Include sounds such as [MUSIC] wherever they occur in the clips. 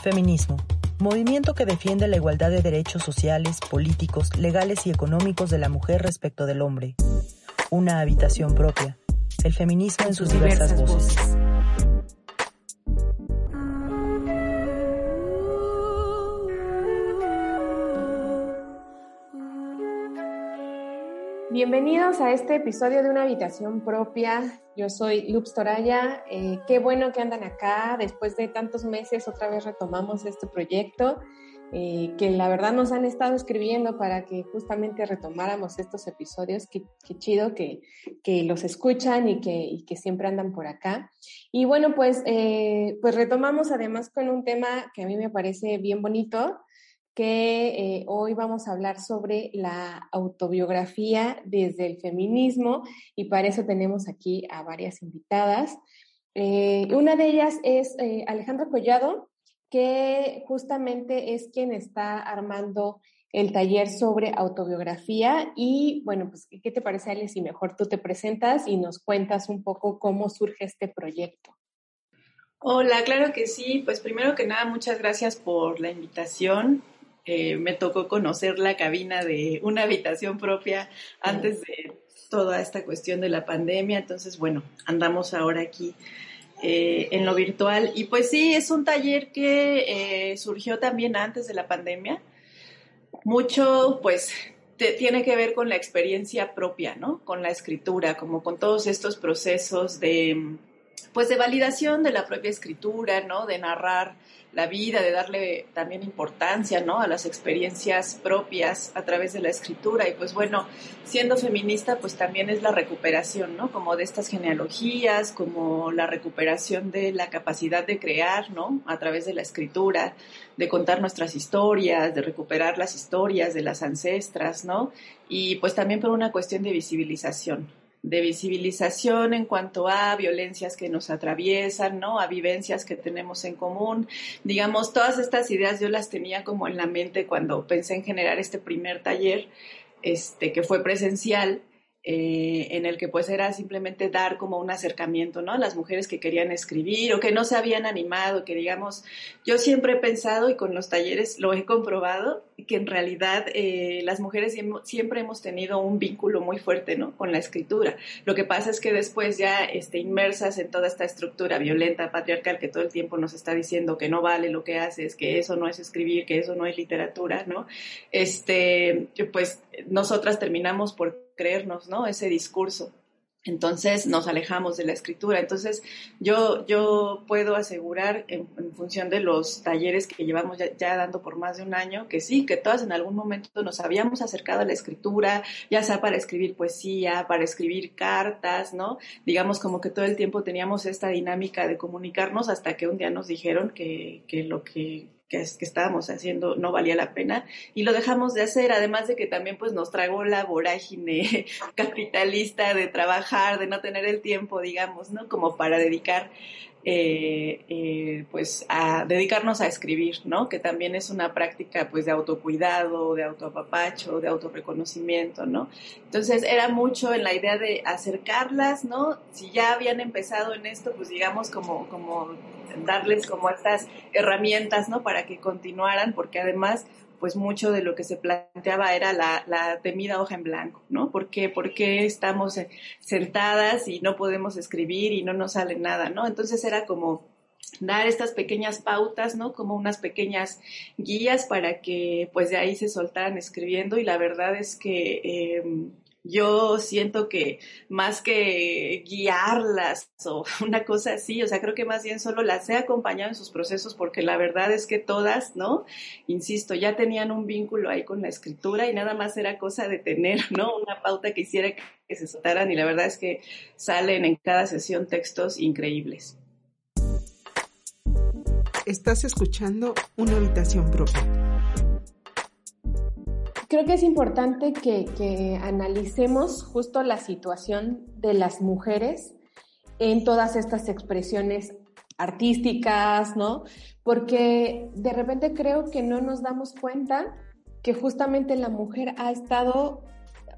Feminismo. Movimiento que defiende la igualdad de derechos sociales, políticos, legales y económicos de la mujer respecto del hombre. Una habitación propia. El feminismo en sus diversas, voces. Bienvenidos a este episodio de Una Habitación Propia. Yo soy Lups Toraya. Eh, qué bueno que andan acá. Después de tantos meses, otra vez retomamos este proyecto. Eh, que la verdad nos han estado escribiendo para que justamente retomáramos estos episodios. Qué, chido que, que, los escuchan y que, que, siempre andan por acá. Y bueno, pues, eh, pues retomamos además con un tema que a mí me parece bien bonito, que eh, hoy vamos a hablar sobre la autobiografía desde el feminismo y para eso tenemos aquí a varias invitadas. Eh, una de ellas es eh, Alejandra Collado, que justamente es quien está armando el taller sobre autobiografía y bueno, pues ¿qué te parece Ale si mejor tú te presentas y nos cuentas un poco cómo surge este proyecto? Hola, claro que sí. Pues primero que nada, muchas gracias por la invitación. Eh, me tocó conocer la cabina de una habitación propia antes de toda esta cuestión de la pandemia. Entonces, bueno, andamos ahora aquí eh, en lo virtual. Y pues sí, es un taller que eh, surgió también antes de la pandemia. Mucho, pues, tiene que ver con la experiencia propia, ¿no? Con la escritura, como con todos estos procesos de, pues, de validación de la propia escritura, ¿no? De narrar la vida, de darle también importancia, ¿no? A las experiencias propias a través de la escritura. Y pues bueno, siendo feminista, pues también es la recuperación, ¿no? Como de estas genealogías, como la recuperación de la capacidad de crear, ¿no? A través de la escritura, de contar nuestras historias, de recuperar las historias de las ancestras, ¿no? Y pues también por una cuestión de visibilización, de visibilización en cuanto a violencias que nos atraviesan, ¿no? A vivencias que tenemos en común. Digamos, todas estas ideas yo las tenía como en la mente cuando pensé en generar este primer taller, este, que fue presencial eh, en el que pues era simplemente dar como un acercamiento, ¿no? Las mujeres que querían escribir o que no se habían animado, que digamos, yo siempre he pensado y con los talleres lo he comprobado, que en realidad eh, las mujeres siempre hemos tenido un vínculo muy fuerte, ¿no? Con la escritura. Lo que pasa es que después ya este, inmersas en toda esta estructura violenta, patriarcal, que todo el tiempo nos está diciendo que no vale lo que haces, que eso no es escribir, que eso no es literatura, ¿no? Este, pues nosotras terminamos por creernos, ¿no? Ese discurso. Entonces nos alejamos de la escritura. Entonces yo, yo puedo asegurar en, función de los talleres que llevamos ya, dando por más de un año que sí, que todas en algún momento nos habíamos acercado a la escritura, ya sea para escribir poesía, para escribir cartas, ¿no? Digamos como que todo el tiempo teníamos esta dinámica de comunicarnos hasta que un día nos dijeron que, que lo que que, estábamos haciendo no valía la pena y lo dejamos de hacer, además de que también pues nos tragó la vorágine [LAUGHS] capitalista de trabajar, de no tener el tiempo, digamos, ¿no? Como para dedicar eh, eh, pues a dedicarnos a escribir, ¿no? Que también es una práctica pues de autocuidado, de autoapapacho, de autorreconocimiento, ¿no? Entonces era mucho en la idea de acercarlas, ¿no? Si ya habían empezado en esto, pues digamos como, como darles como estas herramientas, ¿no? Para que continuaran, porque además pues mucho de lo que se planteaba era la, temida hoja en blanco, ¿no? ¿Por qué, ¿Por qué estamos sentadas y no podemos escribir y no nos sale nada, ¿no? Entonces era como dar estas pequeñas pautas, ¿no? Como unas pequeñas guías para que pues de ahí se soltaran escribiendo y la verdad es que eh, yo siento que más que guiarlas o [LAUGHS] una cosa así, o sea, creo que más bien solo las he acompañado en sus procesos porque la verdad es que todas, ¿no? Insisto, ya tenían un vínculo ahí con la escritura y nada más era cosa de tener, [LAUGHS] ¿no? Una pauta que hiciera que se soltaran y la verdad es que salen en cada sesión textos increíbles. Estás escuchando una habitación propia. Creo que es importante que, que analicemos justo la situación de las mujeres en todas estas expresiones artísticas, ¿no? Porque de repente creo que no nos damos cuenta que justamente la mujer ha estado,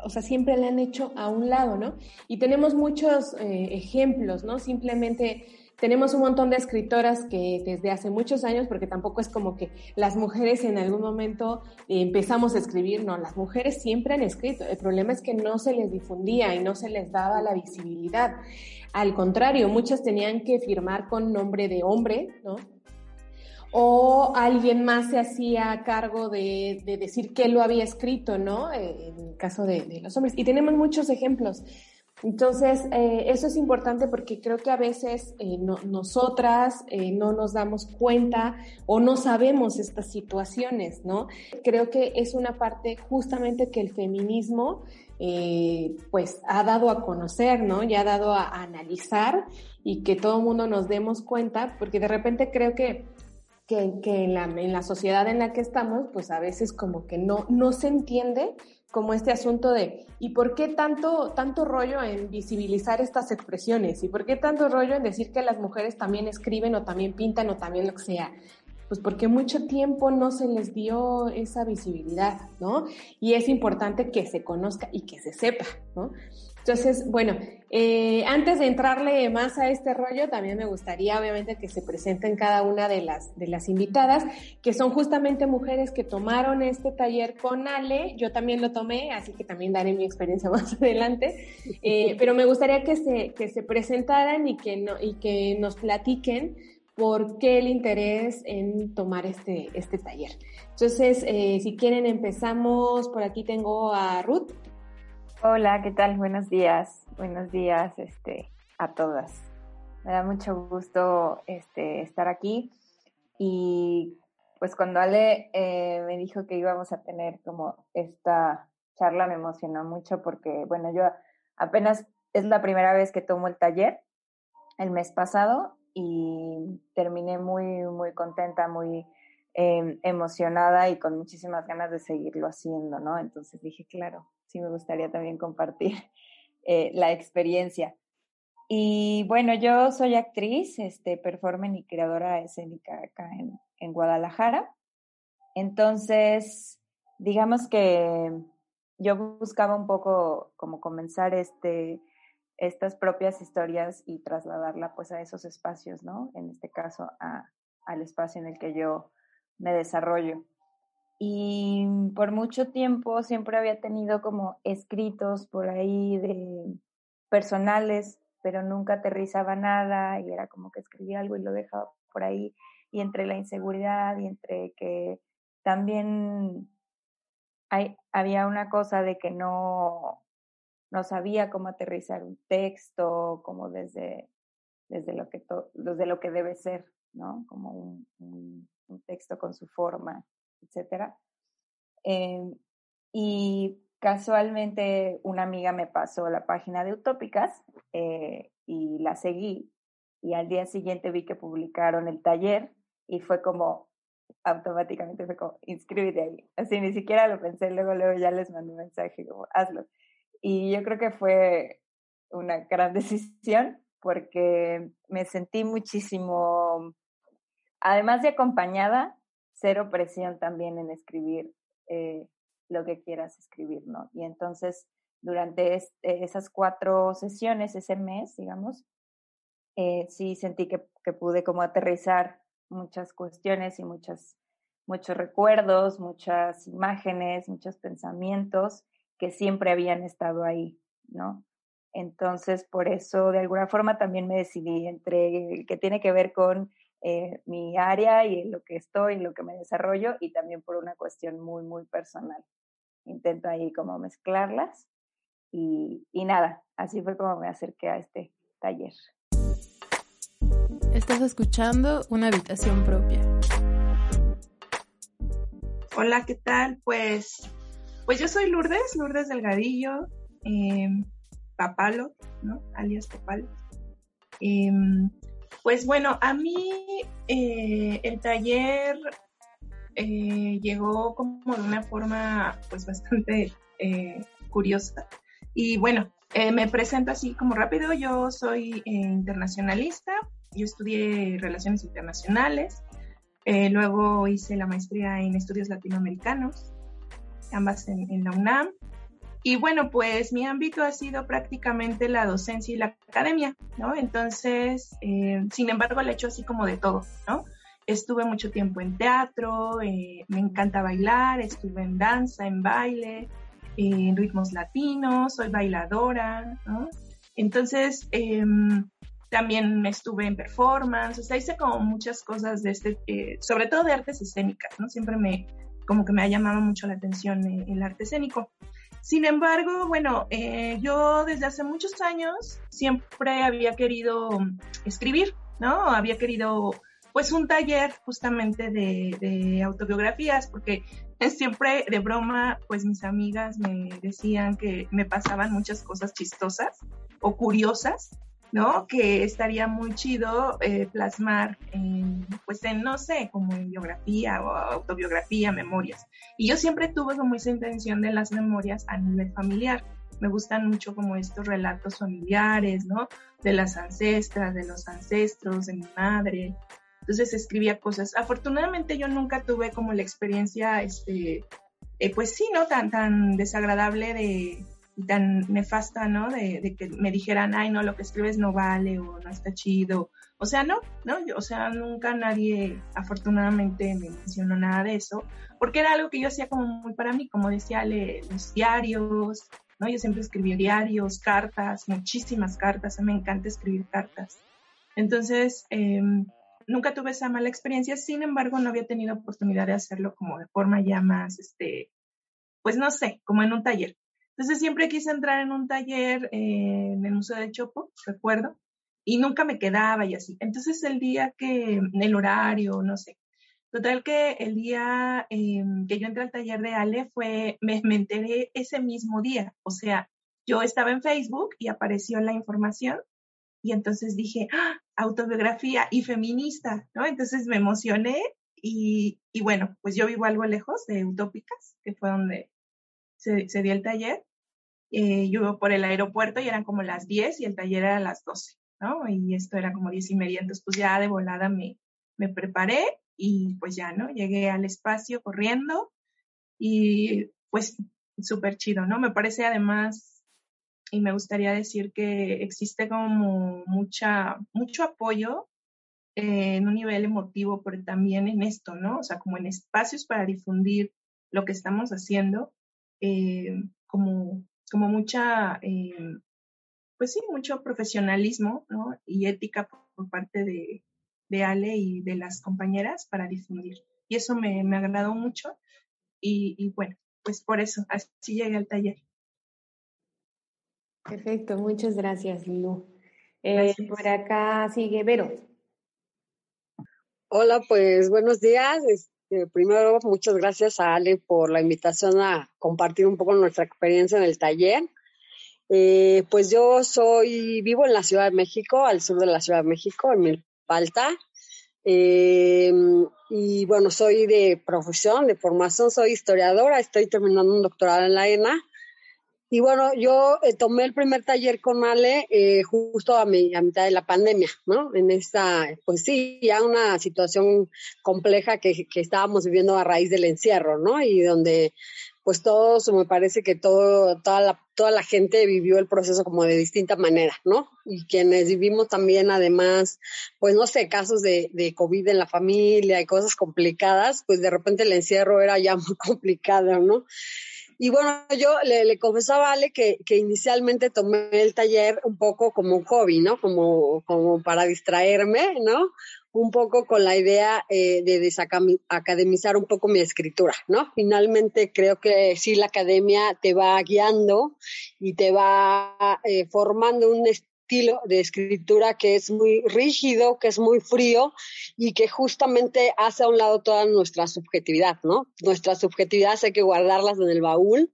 o sea, siempre la han hecho a un lado, ¿no? Y tenemos muchos eh, ejemplos, ¿no? Simplemente tenemos un montón de escritoras que desde hace muchos años, porque tampoco es como que las mujeres en algún momento empezamos a escribir, no, las mujeres siempre han escrito. El problema es que no se les difundía y no se les daba la visibilidad. Al contrario, muchas tenían que firmar con nombre de hombre, ¿no? O alguien más se hacía cargo de, decir que lo había escrito, ¿no? Eh, en el caso de los hombres. Y tenemos muchos ejemplos. Entonces, eh, eso es importante porque creo que a veces eh, nosotras eh, no nos damos cuenta o no sabemos estas situaciones, ¿no? Creo que es una parte justamente que el feminismo pues ha dado a conocer, ¿no? Ya ha dado a, analizar y que todo el mundo nos demos cuenta, porque de repente creo que que, en, la, en, la, sociedad en la que estamos, pues a veces como que no, no se entiende como este asunto de ¿y por qué tanto, tanto rollo en visibilizar estas expresiones? ¿Y por qué tanto rollo en decir que las mujeres también escriben o también pintan o también lo que sea? Pues porque mucho tiempo no se les dio esa visibilidad, ¿no? Y es importante que se conozca y que se sepa, ¿no? Entonces, bueno, eh, antes de entrarle más a este rollo, también me gustaría, obviamente, que se presenten cada una de las, de las invitadas, que son justamente mujeres que tomaron este taller con Ale. Yo también lo tomé, así que también daré mi experiencia [LAUGHS] más adelante. Eh, pero me gustaría que se, que se presentaran y que, no, y que nos platiquen por qué el interés en tomar este, este taller. Entonces, eh, si quieren, empezamos. Por aquí tengo a Ruth. Hola, ¿qué tal? Buenos días. Buenos días este, a todas. Me da mucho gusto este, estar aquí. Y pues cuando Ale eh, me dijo que íbamos a tener como esta charla me emocionó mucho porque, bueno, yo apenas es la primera vez que tomo el taller el mes pasado y terminé muy, muy contenta, muy em, emocionada y con muchísimas ganas de seguirlo haciendo, ¿no? Entonces dije, claro, sí me gustaría también compartir [LAUGHS] eh, la experiencia. Y bueno, yo soy actriz, este, performer y creadora escénica acá en, en Guadalajara. Entonces, digamos que yo buscaba un poco como comenzar este, estas propias historias y trasladarla pues a esos espacios, ¿no? En este caso a, al espacio en el que yo me desarrollo. Y por mucho tiempo siempre había tenido como escritos por ahí de personales, pero nunca aterrizaba nada y era como que escribía algo y lo dejaba por ahí. Y entre la inseguridad y entre que también hay, había una cosa de que no, no sabía cómo aterrizar un texto, como desde, desde, lo, que desde lo que debe ser, ¿no? Como un, un texto con su forma etcétera. Em, y casualmente una amiga me pasó la página de Utópicas eh, y la seguí y al día siguiente vi que publicaron el taller y fue como automáticamente fue como inscríbete ahí. Así ni siquiera lo pensé, luego luego ya les mandé un mensaje como hazlo. Y yo creo que fue una gran [LAUGHS] decisión porque me sentí muchísimo, además de acompañada, cero presión también en escribir eh, lo que quieras escribir, ¿no? Y entonces, durante esas cuatro sesiones, ese mes, digamos, eh, sí sentí que, que, pude como aterrizar muchas cuestiones y muchas, muchos recuerdos, muchas imágenes, muchos pensamientos que siempre habían estado ahí, ¿no? Entonces, por eso, de alguna forma, también me decidí entre que tiene que ver con eh, mi área y en lo que estoy, en lo que me desarrollo y también por una cuestión muy, muy personal. Intento ahí como mezclarlas y, y nada, así fue como me acerqué a este taller. Estás escuchando una habitación propia. Hola, ¿qué tal? Pues, pues yo soy Lourdes, Lourdes Delgadillo, eh, Papalo, ¿no? Alias Papalo. Eh, Pues bueno, a mí eh, el taller eh, llegó como de una forma pues bastante eh, curiosa. Y bueno, me presento así como rápido, yo soy internacionalista, yo estudié relaciones internacionales, luego hice la maestría en estudios latinoamericanos, ambas en, la UNAM, y bueno, pues mi ámbito ha sido prácticamente la docencia y la academia, ¿no? Entonces, eh, sin embargo, le he hecho así como de todo, ¿no? Estuve mucho tiempo en teatro, eh, me encanta bailar, estuve en danza, en baile, en ritmos latinos, soy bailadora, ¿no? Entonces, em, también estuve en performance, o sea, hice como muchas cosas de este, eh, sobre todo de artes escénicas, ¿no? Siempre me, como que me ha llamado mucho la atención el arte escénico. Sin embargo, bueno, eh, yo desde hace muchos años siempre había querido escribir, ¿no? Había querido pues un taller justamente de, autobiografías, porque [LAUGHS] siempre de broma, pues mis amigas me decían que me pasaban muchas cosas chistosas o curiosas ¿no? Que estaría muy chido eh, plasmar, en, pues en, no sé, como en biografía o autobiografía, memorias. Y yo siempre tuve como esa intención de las memorias a nivel familiar. Me gustan mucho como estos relatos familiares, ¿no? De las ancestras, de los ancestros, de mi madre. Entonces escribía cosas. Afortunadamente yo nunca tuve como la experiencia, este, eh, pues sí, ¿no? Tan, tan desagradable de, y tan nefasta, ¿no? De, que me dijeran, ay, no, lo que escribes no vale o no está chido. O sea, no, ¿no? o sea, nunca nadie, afortunadamente, me mencionó nada de eso, porque era algo que yo hacía como muy para mí, como decía, los diarios, ¿no? Yo siempre escribí diarios, cartas, muchísimas cartas, me encanta escribir cartas. Entonces, em, nunca tuve esa mala experiencia, sin embargo, no había tenido oportunidad de hacerlo como de forma ya más, este, pues no sé, como en un taller. Entonces siempre quise entrar en un taller eh, en el Museo de Chopo, recuerdo, y nunca me quedaba y así. Entonces el día que, el horario, no sé. Total que el día em, que yo entré al taller de Ale fue, me, me, enteré ese mismo día. O sea, yo estaba en Facebook y apareció la información y entonces dije, ¡Ah! autobiografía y feminista, ¿no? Entonces me emocioné y, y, bueno, pues yo vivo algo lejos de Utópicas, que fue donde se, dio el taller. Eh, yo iba por el aeropuerto y eran como las 10 y el taller era a las 12, ¿no? Y esto era como 10 y media, entonces pues ya de volada me, me preparé y pues ya, ¿no? Llegué al espacio corriendo y pues súper chido, ¿no? Me parece además, y me gustaría decir que existe como mucha, mucho apoyo en un nivel emotivo, pero también en esto, ¿no? O sea, como en espacios para difundir lo que estamos haciendo eh, como, como mucha, eh, pues sí, mucho profesionalismo y ética por, parte de, de, Ale y de las compañeras para difundir. Y eso me, me agradó mucho y, bueno, pues por eso, así llegué al taller. Perfecto, muchas gracias, Lu. Eh, por acá sigue Vero. Hola, pues buenos días. Eh, primero, muchas gracias a Ale por la invitación a compartir un poco nuestra experiencia en el taller. Eh, pues yo soy, vivo en la Ciudad de México, al sur de la Ciudad de México, en Milpalta. Eh, y bueno, soy de profesión, de formación, soy historiadora, estoy terminando un doctorado en la ENA y bueno, yo eh, tomé el primer taller con Ale eh, justo a, mi, a mitad de la pandemia, ¿no? En esta, pues sí, ya una situación compleja que, que estábamos viviendo a raíz del encierro, ¿no? Y donde pues todos, me parece que todo, toda la, toda la gente vivió el proceso como de distinta manera, ¿no? Y quienes vivimos también, además, pues no sé, casos de, de COVID en la familia y cosas complicadas, pues de repente el encierro era ya [LAUGHS] muy complicado, ¿no? Y bueno, yo le, le confesaba a Ale que, que, inicialmente tomé el taller un poco como un hobby, ¿no? Como, como para distraerme, ¿no? Un poco con la idea eh, de desacademizar un poco mi escritura, ¿no? Finalmente creo que sí la academia te va guiando y te va eh, formando un de escritura que es muy rígido, que es muy frío y que justamente hace a un lado toda nuestra subjetividad, ¿no? Nuestras subjetividades hay que guardarlas en el baúl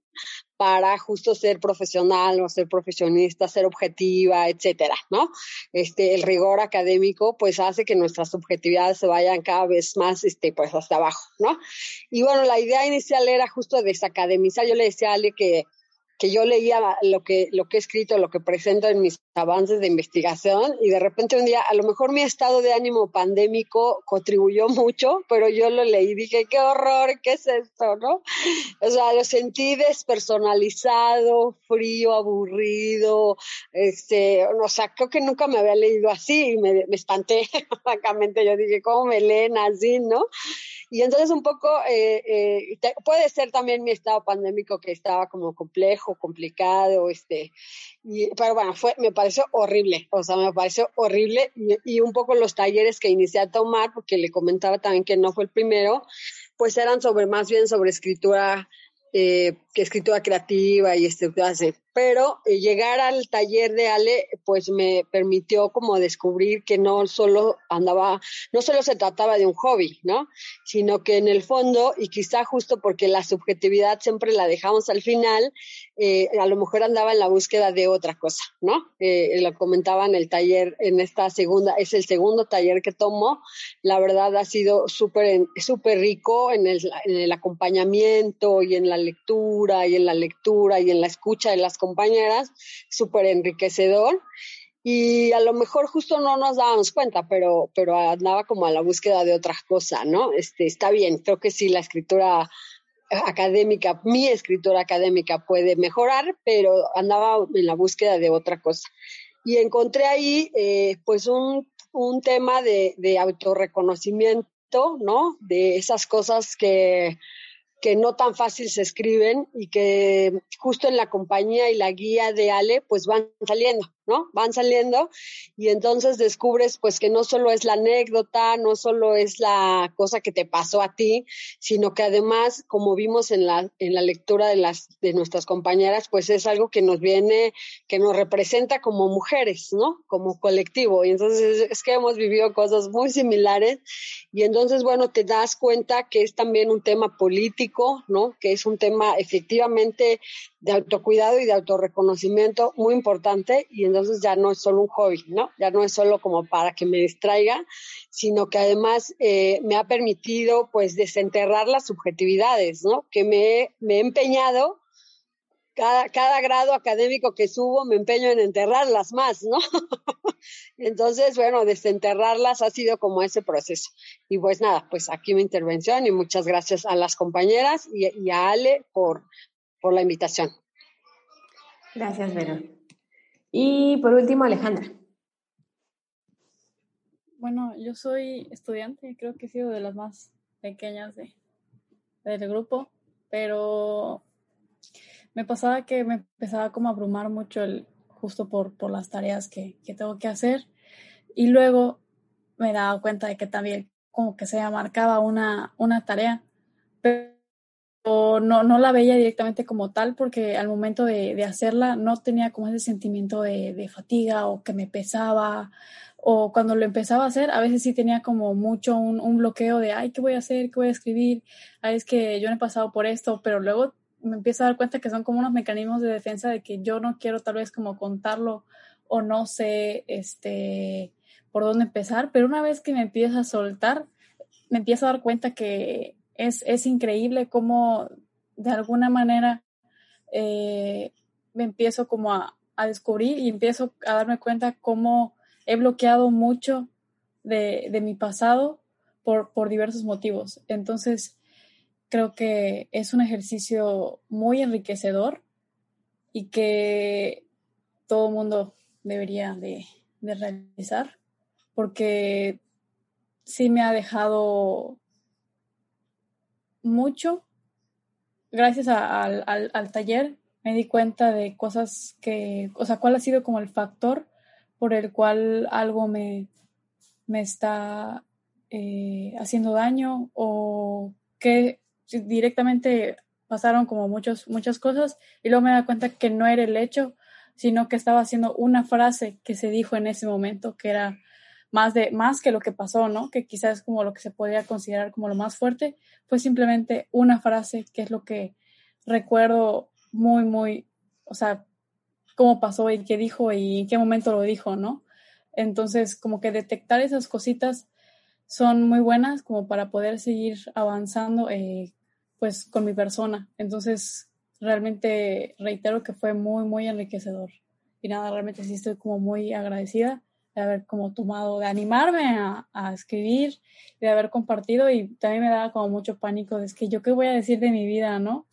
para justo ser profesional o ser profesionista, ser objetiva, etcétera, ¿no? Este, el rigor académico, pues, hace que nuestras subjetividades se vayan cada vez más, este, pues, hasta abajo, ¿no? Y bueno, la idea inicial era justo desacademizar. Yo le decía a Ale que, que yo leía lo que, lo que he escrito, lo que presento en mis avances de investigación y de repente un día, a lo mejor mi estado de ánimo pandémico contribuyó mucho, pero yo lo leí y dije, qué horror, ¿qué es esto? ¿No? O sea, lo sentí despersonalizado, frío, aburrido, este, o sea, creo que nunca me había leído así y me, me espanté, [LAUGHS] francamente, yo dije, ¿cómo me leen así, no? Y entonces un poco eh, eh, puede ser también mi estado pandémico que estaba como complejo, complicado, este, y, pero bueno, fue, me pareció horrible, o sea, me pareció horrible y, un poco los talleres que inicié a tomar, porque le comentaba también que no fue el primero, pues eran sobre más bien sobre escritura eh, que escritura creativa y estructura pero eh, llegar al taller de Ale pues me permitió como descubrir que no solo andaba, no solo se trataba de un hobby, ¿no? Sino que en el fondo, y quizá justo porque la subjetividad siempre la dejamos al final, eh, a lo mejor andaba en la búsqueda de otra cosa, ¿no? Eh, lo comentaba en el taller, en esta segunda, es el segundo taller que tomo, la verdad ha sido súper súper rico en el, en el acompañamiento y en la lectura y en la lectura y en la escucha de las compañeras, súper enriquecedor. Y a lo mejor justo no nos dábamos cuenta, pero, pero andaba como a la búsqueda de otra cosa, ¿no? Este, está bien, creo que sí, la escritura académica, mi escritura académica puede mejorar, pero andaba en la búsqueda de otra cosa. Y encontré ahí, eh, pues, un, un tema de, de autorreconocimiento, ¿no? De esas cosas que, que no tan fácil se escriben y que justo en la compañía y la guía de Ale pues van saliendo, ¿no? Van saliendo y entonces descubres pues que no solo es la anécdota, no solo es la cosa que te pasó a ti, sino que además, como vimos en la, en la lectura de las, de nuestras compañeras, pues es algo que nos viene, que nos representa como mujeres, ¿no? Como colectivo. Y entonces es que hemos vivido cosas muy similares y entonces, bueno, te das cuenta que es también un tema político, ¿no? Que es un tema efectivamente de autocuidado y de autorreconocimiento muy importante y entonces ya no es solo un hobby, ¿no? Ya no es solo como para que me distraiga, sino que además eh, me ha permitido pues desenterrar las subjetividades, ¿no? Que me, me he empeñado, cada, cada grado académico que subo me empeño en enterrarlas más, ¿no? [LAUGHS] entonces, bueno, desenterrarlas ha sido como ese proceso. Y pues nada, pues aquí mi intervención y muchas gracias a las compañeras y, y a Ale por, por la invitación. Gracias, Vero. Y por último, Alejandra. Bueno, yo soy estudiante, creo que he sido de las más pequeñas de, del grupo, pero me pasaba que me empezaba como a abrumar mucho el, justo por, por las tareas que, que tengo que hacer y luego me daba cuenta de que también como que se marcaba una, una tarea, pero no, no la veía directamente como tal porque al momento de, hacerla no tenía como ese sentimiento de, fatiga o que me pesaba o cuando lo empezaba a hacer a veces sí tenía como mucho un, bloqueo de ay, ¿qué voy a hacer? ¿qué voy a escribir? Es que yo no he pasado por esto, pero luego me empiezo a dar cuenta que son como unos mecanismos de defensa de que yo no quiero tal vez como contarlo o no sé este por dónde empezar, pero una vez que me empiezo a soltar, me empiezo a dar cuenta que es, es increíble cómo de alguna manera eh, me empiezo como a, a, descubrir y empiezo a darme cuenta cómo he bloqueado mucho de, de mi pasado por, por diversos motivos. Entonces, creo que es un ejercicio muy enriquecedor y que todo mundo debería de, de realizar porque sí me ha dejado mucho. Gracias al, al, al, taller me di cuenta de cosas que, o sea, cuál ha sido como el factor por el cual algo me, me está eh, haciendo daño o que directamente pasaron como muchos, muchas cosas y luego me da cuenta que no era el hecho, sino que estaba haciendo una frase que se dijo en ese momento, que era más de más que lo que pasó, ¿no? Que quizás como lo que se podría considerar como lo más fuerte, fue simplemente una frase que es lo que recuerdo muy muy, o sea, cómo pasó y qué dijo y en qué momento lo dijo, ¿no? Entonces, como que detectar esas cositas son muy buenas como para poder seguir avanzando eh, pues con mi persona. Entonces, realmente reitero que fue muy, muy enriquecedor. Y nada, realmente sí estoy como muy agradecida de haber como tomado, de animarme a, a escribir, de haber compartido y también me daba como mucho pánico de es que yo qué voy a decir de mi vida, ¿no?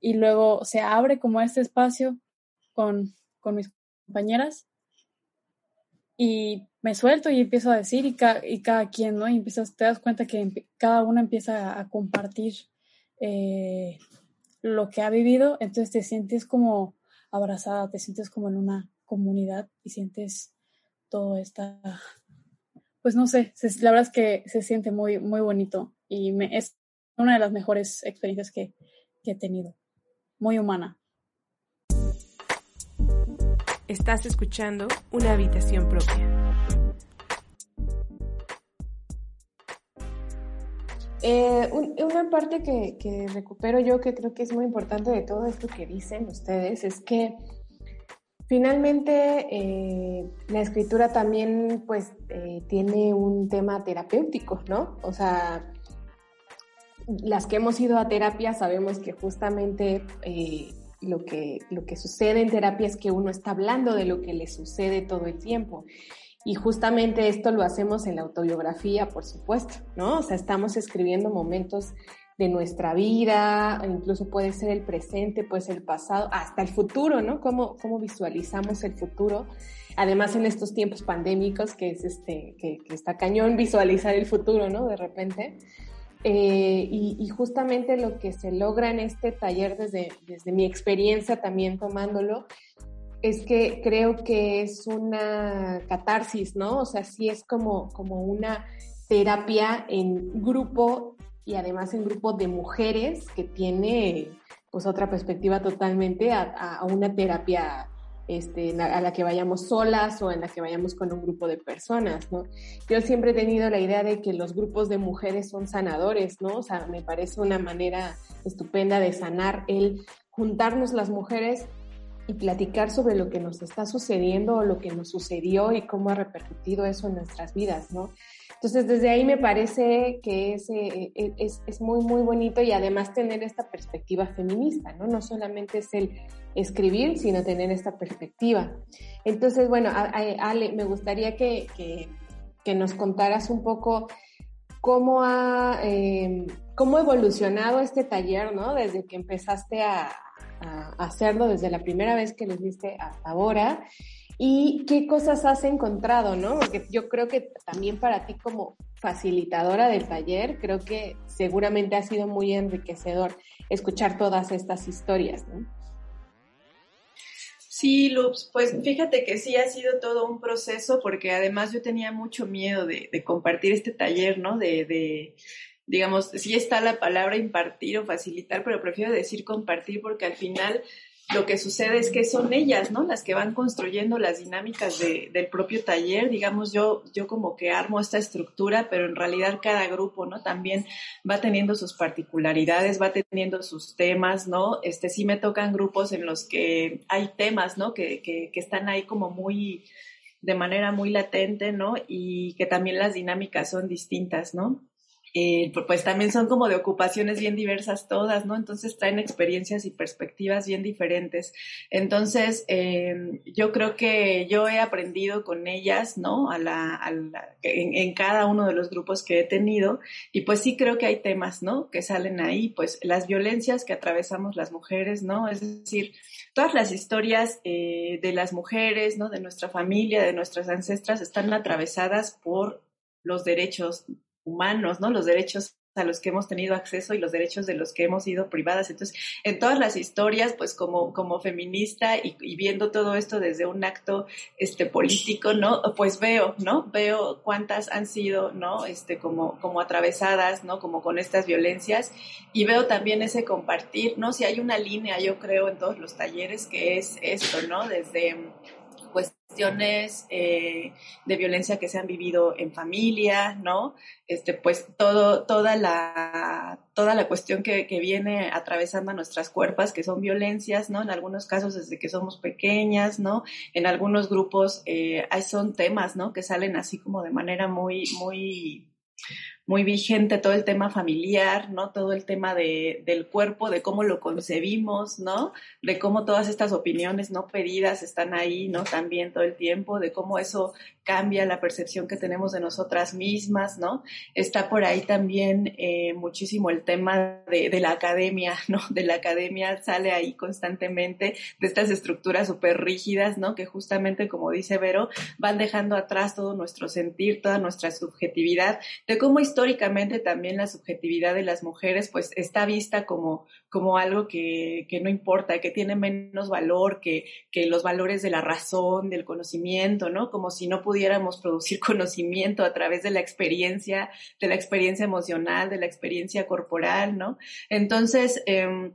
Y luego se abre como este espacio con, con mis compañeras y me suelto y empiezo a decir y, y cada quien, ¿no? Y empiezas, te das cuenta que cada uno empieza a, a compartir eh, lo que ha vivido, entonces te sientes como abrazada, te sientes como en una comunidad y sientes todo esta, pues no sé, la verdad es que se siente muy, muy bonito y me, es una de las mejores experiencias que, que he tenido, muy humana. Estás escuchando una habitación propia. Eh, una parte que, recupero yo, que creo que es muy importante de todo esto que dicen ustedes, es que finalmente eh, la escritura también pues eh, tiene un tema terapéutico, ¿no? O sea, las que hemos ido a terapia sabemos que justamente lo, que, lo que sucede en terapia es que uno está hablando de lo que le sucede todo el tiempo. Y justamente esto lo hacemos en la autobiografía, por supuesto, ¿no? O sea, estamos escribiendo momentos de nuestra vida, incluso puede ser el presente, puede ser el pasado, hasta el futuro, ¿no? Cómo, cómo visualizamos el futuro. Además, en estos tiempos pandémicos, que es este, que, está cañón visualizar el futuro, ¿no? De repente. Eh, y, justamente lo que se logra en este taller, desde, desde mi experiencia también tomándolo, es que creo que es una catarsis, ¿no? O sea, sí es como, como una terapia en grupo y además en grupo de mujeres que tiene pues otra perspectiva totalmente a, una terapia este, a la que vayamos solas o en la que vayamos con un grupo de personas, ¿no? Yo siempre he tenido la idea de que los grupos de mujeres son sanadores, ¿no? O sea, me parece una manera estupenda de sanar el juntarnos las mujeres y platicar sobre lo que nos está sucediendo o lo que nos sucedió y cómo ha repercutido eso en nuestras vidas, ¿no? Entonces, desde ahí me parece que es, eh, eh, es, es, muy, muy bonito y además tener esta perspectiva feminista, ¿no? No solamente es el escribir, sino tener esta perspectiva. Entonces, bueno, Ale, me gustaría que, que, nos contaras un poco cómo ha, eh, cómo evolucionado este taller, ¿no? Desde que empezaste a, hacerlo desde la primera vez que les viste hasta ahora y qué cosas has encontrado, ¿no? Porque yo creo que también para ti como facilitadora del taller, creo que seguramente ha sido muy enriquecedor escuchar todas estas historias, ¿no? Sí, Lups, pues fíjate que sí ha sido todo un proceso porque además yo tenía mucho miedo de, compartir este taller, ¿no? De, de, digamos, sí está la palabra impartir o facilitar, pero prefiero decir compartir porque al final lo que sucede es que son ellas, ¿no? Las que van construyendo las dinámicas de, del propio taller. Digamos, yo, yo como que armo esta estructura, pero en realidad cada grupo, ¿no? También va teniendo sus particularidades, va teniendo sus temas, ¿no? Este, sí me tocan grupos en los que hay temas, ¿no? Que, que, que están ahí como muy, de manera muy latente, ¿no? Y que también las dinámicas son distintas, ¿no? Eh, pues también son como de ocupaciones bien diversas todas, ¿no? Entonces traen experiencias y perspectivas bien diferentes. Entonces, eh, yo creo que yo he aprendido con ellas, ¿no? A la, a la en, en, cada uno de los grupos que he tenido. Y pues sí creo que hay temas, ¿no? Que salen ahí, pues las violencias que atravesamos las mujeres, ¿no? Es decir, todas las historias eh, de las mujeres, ¿no? De nuestra familia, de nuestras ancestras, están atravesadas por los derechos humanos, ¿no? Los derechos a los que hemos tenido acceso y los derechos de los que hemos sido privadas. Entonces, en todas las historias, pues como, como feminista y, viendo todo esto desde un acto este, político, ¿no? Pues veo, ¿no? Veo cuántas han sido, ¿no? Este, como, como atravesadas, ¿no? Como con estas violencias y veo también ese compartir, ¿no? Si hay una línea, yo creo, en todos los talleres que es esto, ¿no? Desde cuestiones eh, de violencia que se han vivido en familia, ¿no? Este, pues todo, toda la, toda la cuestión que, que, viene atravesando a nuestras cuerpos, que son violencias, ¿no? En algunos casos desde que somos pequeñas, ¿no? En algunos grupos eh, son temas, ¿no? Que salen así como de manera muy, muy muy vigente todo el tema familiar, ¿no? Todo el tema de, del cuerpo, de cómo lo concebimos, ¿no? De cómo todas estas opiniones no pedidas están ahí, ¿no? También todo el tiempo, de cómo eso cambia la percepción que tenemos de nosotras mismas, ¿no? Está por ahí también eh, muchísimo el tema de, de, la academia, ¿no? De la academia sale ahí constantemente de estas estructuras súper rígidas, ¿no? Que justamente, como dice Vero, van dejando atrás todo nuestro sentir, toda nuestra subjetividad, de cómo históricamente también la subjetividad de las mujeres, pues está vista como, como algo que, que no importa, que tiene menos valor que, que los valores de la razón, del conocimiento, ¿no? Como si no pudiéramos producir [LAUGHS] conocimiento a través de la experiencia, de la experiencia emocional, de la experiencia corporal, ¿no? Entonces, eh,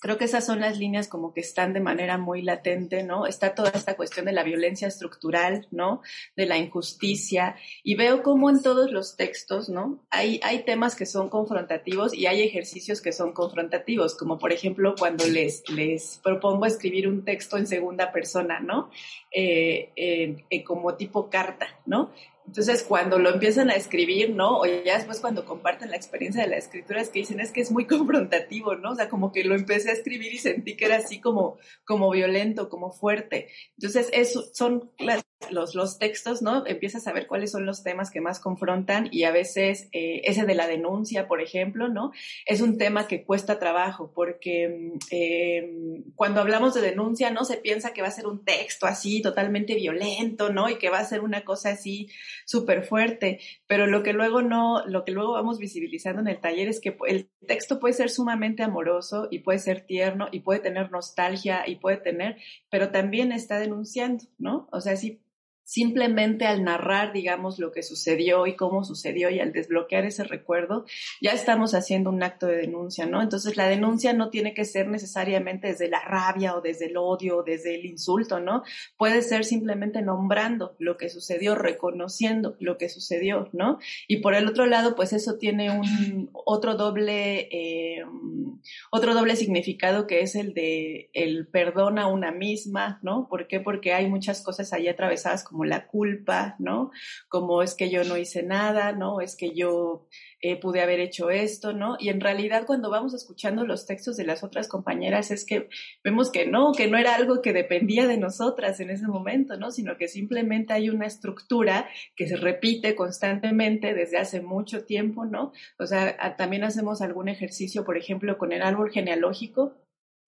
Creo que esas son las líneas como que están de manera muy latente, ¿no? Está toda esta cuestión de la violencia estructural, ¿no? De la injusticia. Y veo como en todos los textos, ¿no? Hay, hay temas que son confrontativos y hay ejercicios que son confrontativos, como por ejemplo cuando les, les propongo escribir un texto en segunda persona, ¿no? Eh, eh, como tipo carta, ¿no? Entonces, cuando lo empiezan a escribir, ¿no? O ya después cuando comparten la experiencia de la escritura, es que dicen, es que es muy [LAUGHS] confrontativo, ¿no? O sea, como que lo empecé a escribir y sentí que era así como, como violento, como fuerte. Entonces, eso son las, los, textos, ¿no? Empiezas a ver cuáles son los temas que más confrontan y a veces eh, ese de la denuncia, por ejemplo, ¿no? Es un tema que cuesta trabajo porque eh, cuando hablamos de denuncia, ¿no? Se piensa que va a ser un texto así totalmente violento, ¿no? Y que va a ser una cosa así súper fuerte, pero lo que luego no, lo que luego vamos visibilizando en el taller es que el texto puede ser sumamente amoroso y puede ser tierno y puede tener nostalgia y puede tener, pero también está denunciando, ¿no? O sea, sí simplemente al narrar, digamos, lo que sucedió y cómo sucedió y al desbloquear ese recuerdo, ya estamos haciendo un acto de denuncia, ¿no? Entonces la denuncia no tiene que ser necesariamente desde la rabia o desde el odio o desde el insulto, ¿no? Puede ser simplemente nombrando lo que sucedió, reconociendo lo que sucedió, ¿no? Y por el otro lado, pues eso tiene un otro doble, eh, otro doble significado que es el de el perdón a una misma, ¿no? ¿Por qué? Porque hay muchas cosas ahí atravesadas como la culpa, ¿no? Como es que yo no hice nada, ¿no? Es que yo eh, pude haber hecho esto, ¿no? Y en realidad cuando vamos escuchando los textos de las otras compañeras es que vemos que no, que no era algo que dependía de nosotras en ese momento, ¿no? Sino que simplemente hay una estructura que se repite constantemente desde hace mucho tiempo, ¿no? O sea, también hacemos algún ejercicio, por ejemplo, con el árbol genealógico,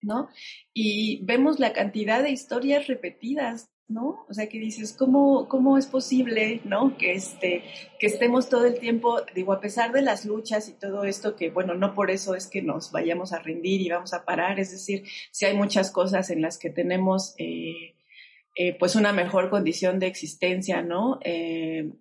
¿no? Y vemos la cantidad de historias repetidas, ¿no? O sea, que dices, ¿cómo, cómo es posible, ¿no? Que, este, que estemos todo el tiempo, digo, a pesar de las luchas y todo esto, que bueno, no por eso es que nos vayamos a rendir y vamos a parar, es decir, si hay muchas cosas en las que tenemos... Eh, eh, pues una mejor condición de existencia, ¿no? Eh,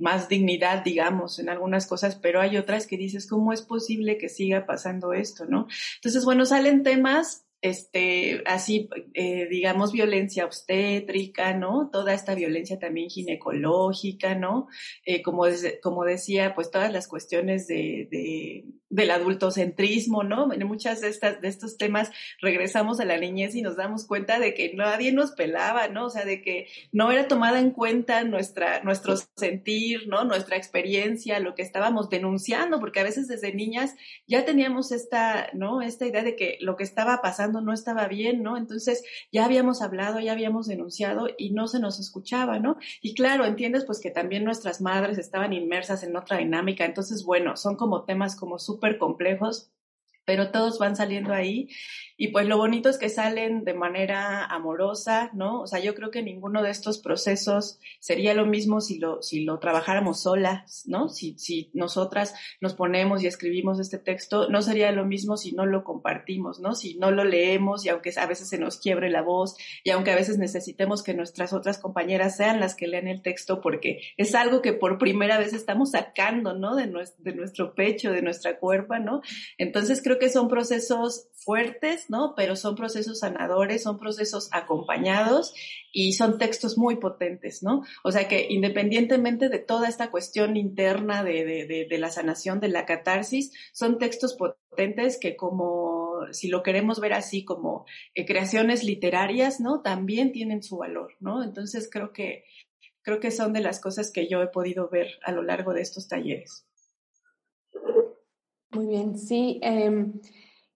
más dignidad, digamos, en algunas cosas, pero hay otras que dices, ¿cómo es posible que siga pasando esto, ¿no? Entonces, bueno, salen temas este, así, eh, digamos, violencia obstétrica, ¿no? Toda esta violencia también ginecológica, ¿no? Eh, como, como decía, pues todas las cuestiones de, de, del adultocentrismo, ¿no? En muchas de, estas, de estos temas regresamos a la niñez y nos damos cuenta de que nadie nos pelaba, ¿no? O sea, de que no era tomada en cuenta nuestra, nuestro sentir, ¿no? Nuestra experiencia, lo que estábamos denunciando, porque a veces desde niñas ya teníamos esta, ¿no? Esta idea de que lo que estaba pasando no estaba bien, ¿no? Entonces ya habíamos hablado, ya habíamos denunciado y no se nos escuchaba, ¿no? Y claro, entiendes pues que también nuestras madres estaban inmersas en otra dinámica, entonces bueno, son como temas como súper complejos pero todos van saliendo ahí y pues lo bonito es que salen de manera amorosa, ¿no? O sea, yo creo que ninguno de estos procesos sería lo mismo si lo, si lo trabajáramos solas, ¿no? Si, si nosotras nos ponemos y escribimos este texto, no sería lo mismo si no lo compartimos, ¿no? Si no lo leemos y aunque a veces se nos quiebre la voz y aunque a veces necesitemos que nuestras otras compañeras sean las que lean el texto porque es algo que por primera vez estamos sacando, ¿no? De, nuestro, de nuestro pecho, de nuestra cuerpa, ¿no? Entonces creo que son procesos fuertes, ¿no? Pero son procesos sanadores, son procesos acompañados y son textos muy potentes, ¿no? O sea que independientemente de toda esta cuestión interna de, la sanación, de la catarsis, son textos potentes que como, si lo queremos ver así como eh, creaciones literarias, ¿no? También tienen su valor, ¿no? Entonces creo que, creo que son de las cosas que yo he podido ver a lo largo de estos talleres. Muy bien, sí. Eh,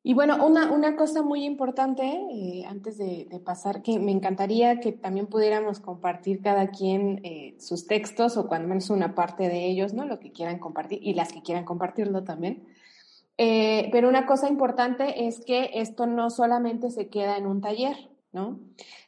y bueno, una, una cosa muy importante, eh, antes de, pasar, que me encantaría que también pudiéramos compartir cada quien eh, sus textos o cuando menos una parte de ellos, ¿no? Lo que quieran compartir y las que quieran compartirlo también. Eh, pero una cosa importante es que esto no solamente se queda en un taller, ¿no?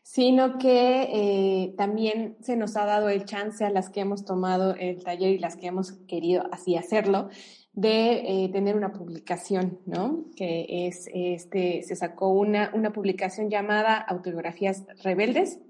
Sino que también se nos ha dado el chance a las que hemos tomado el taller y las que hemos querido así hacerlo, de eh, tener una publicación, ¿no? Que es, este, se sacó una, una publicación llamada Autobiografías Rebeldes,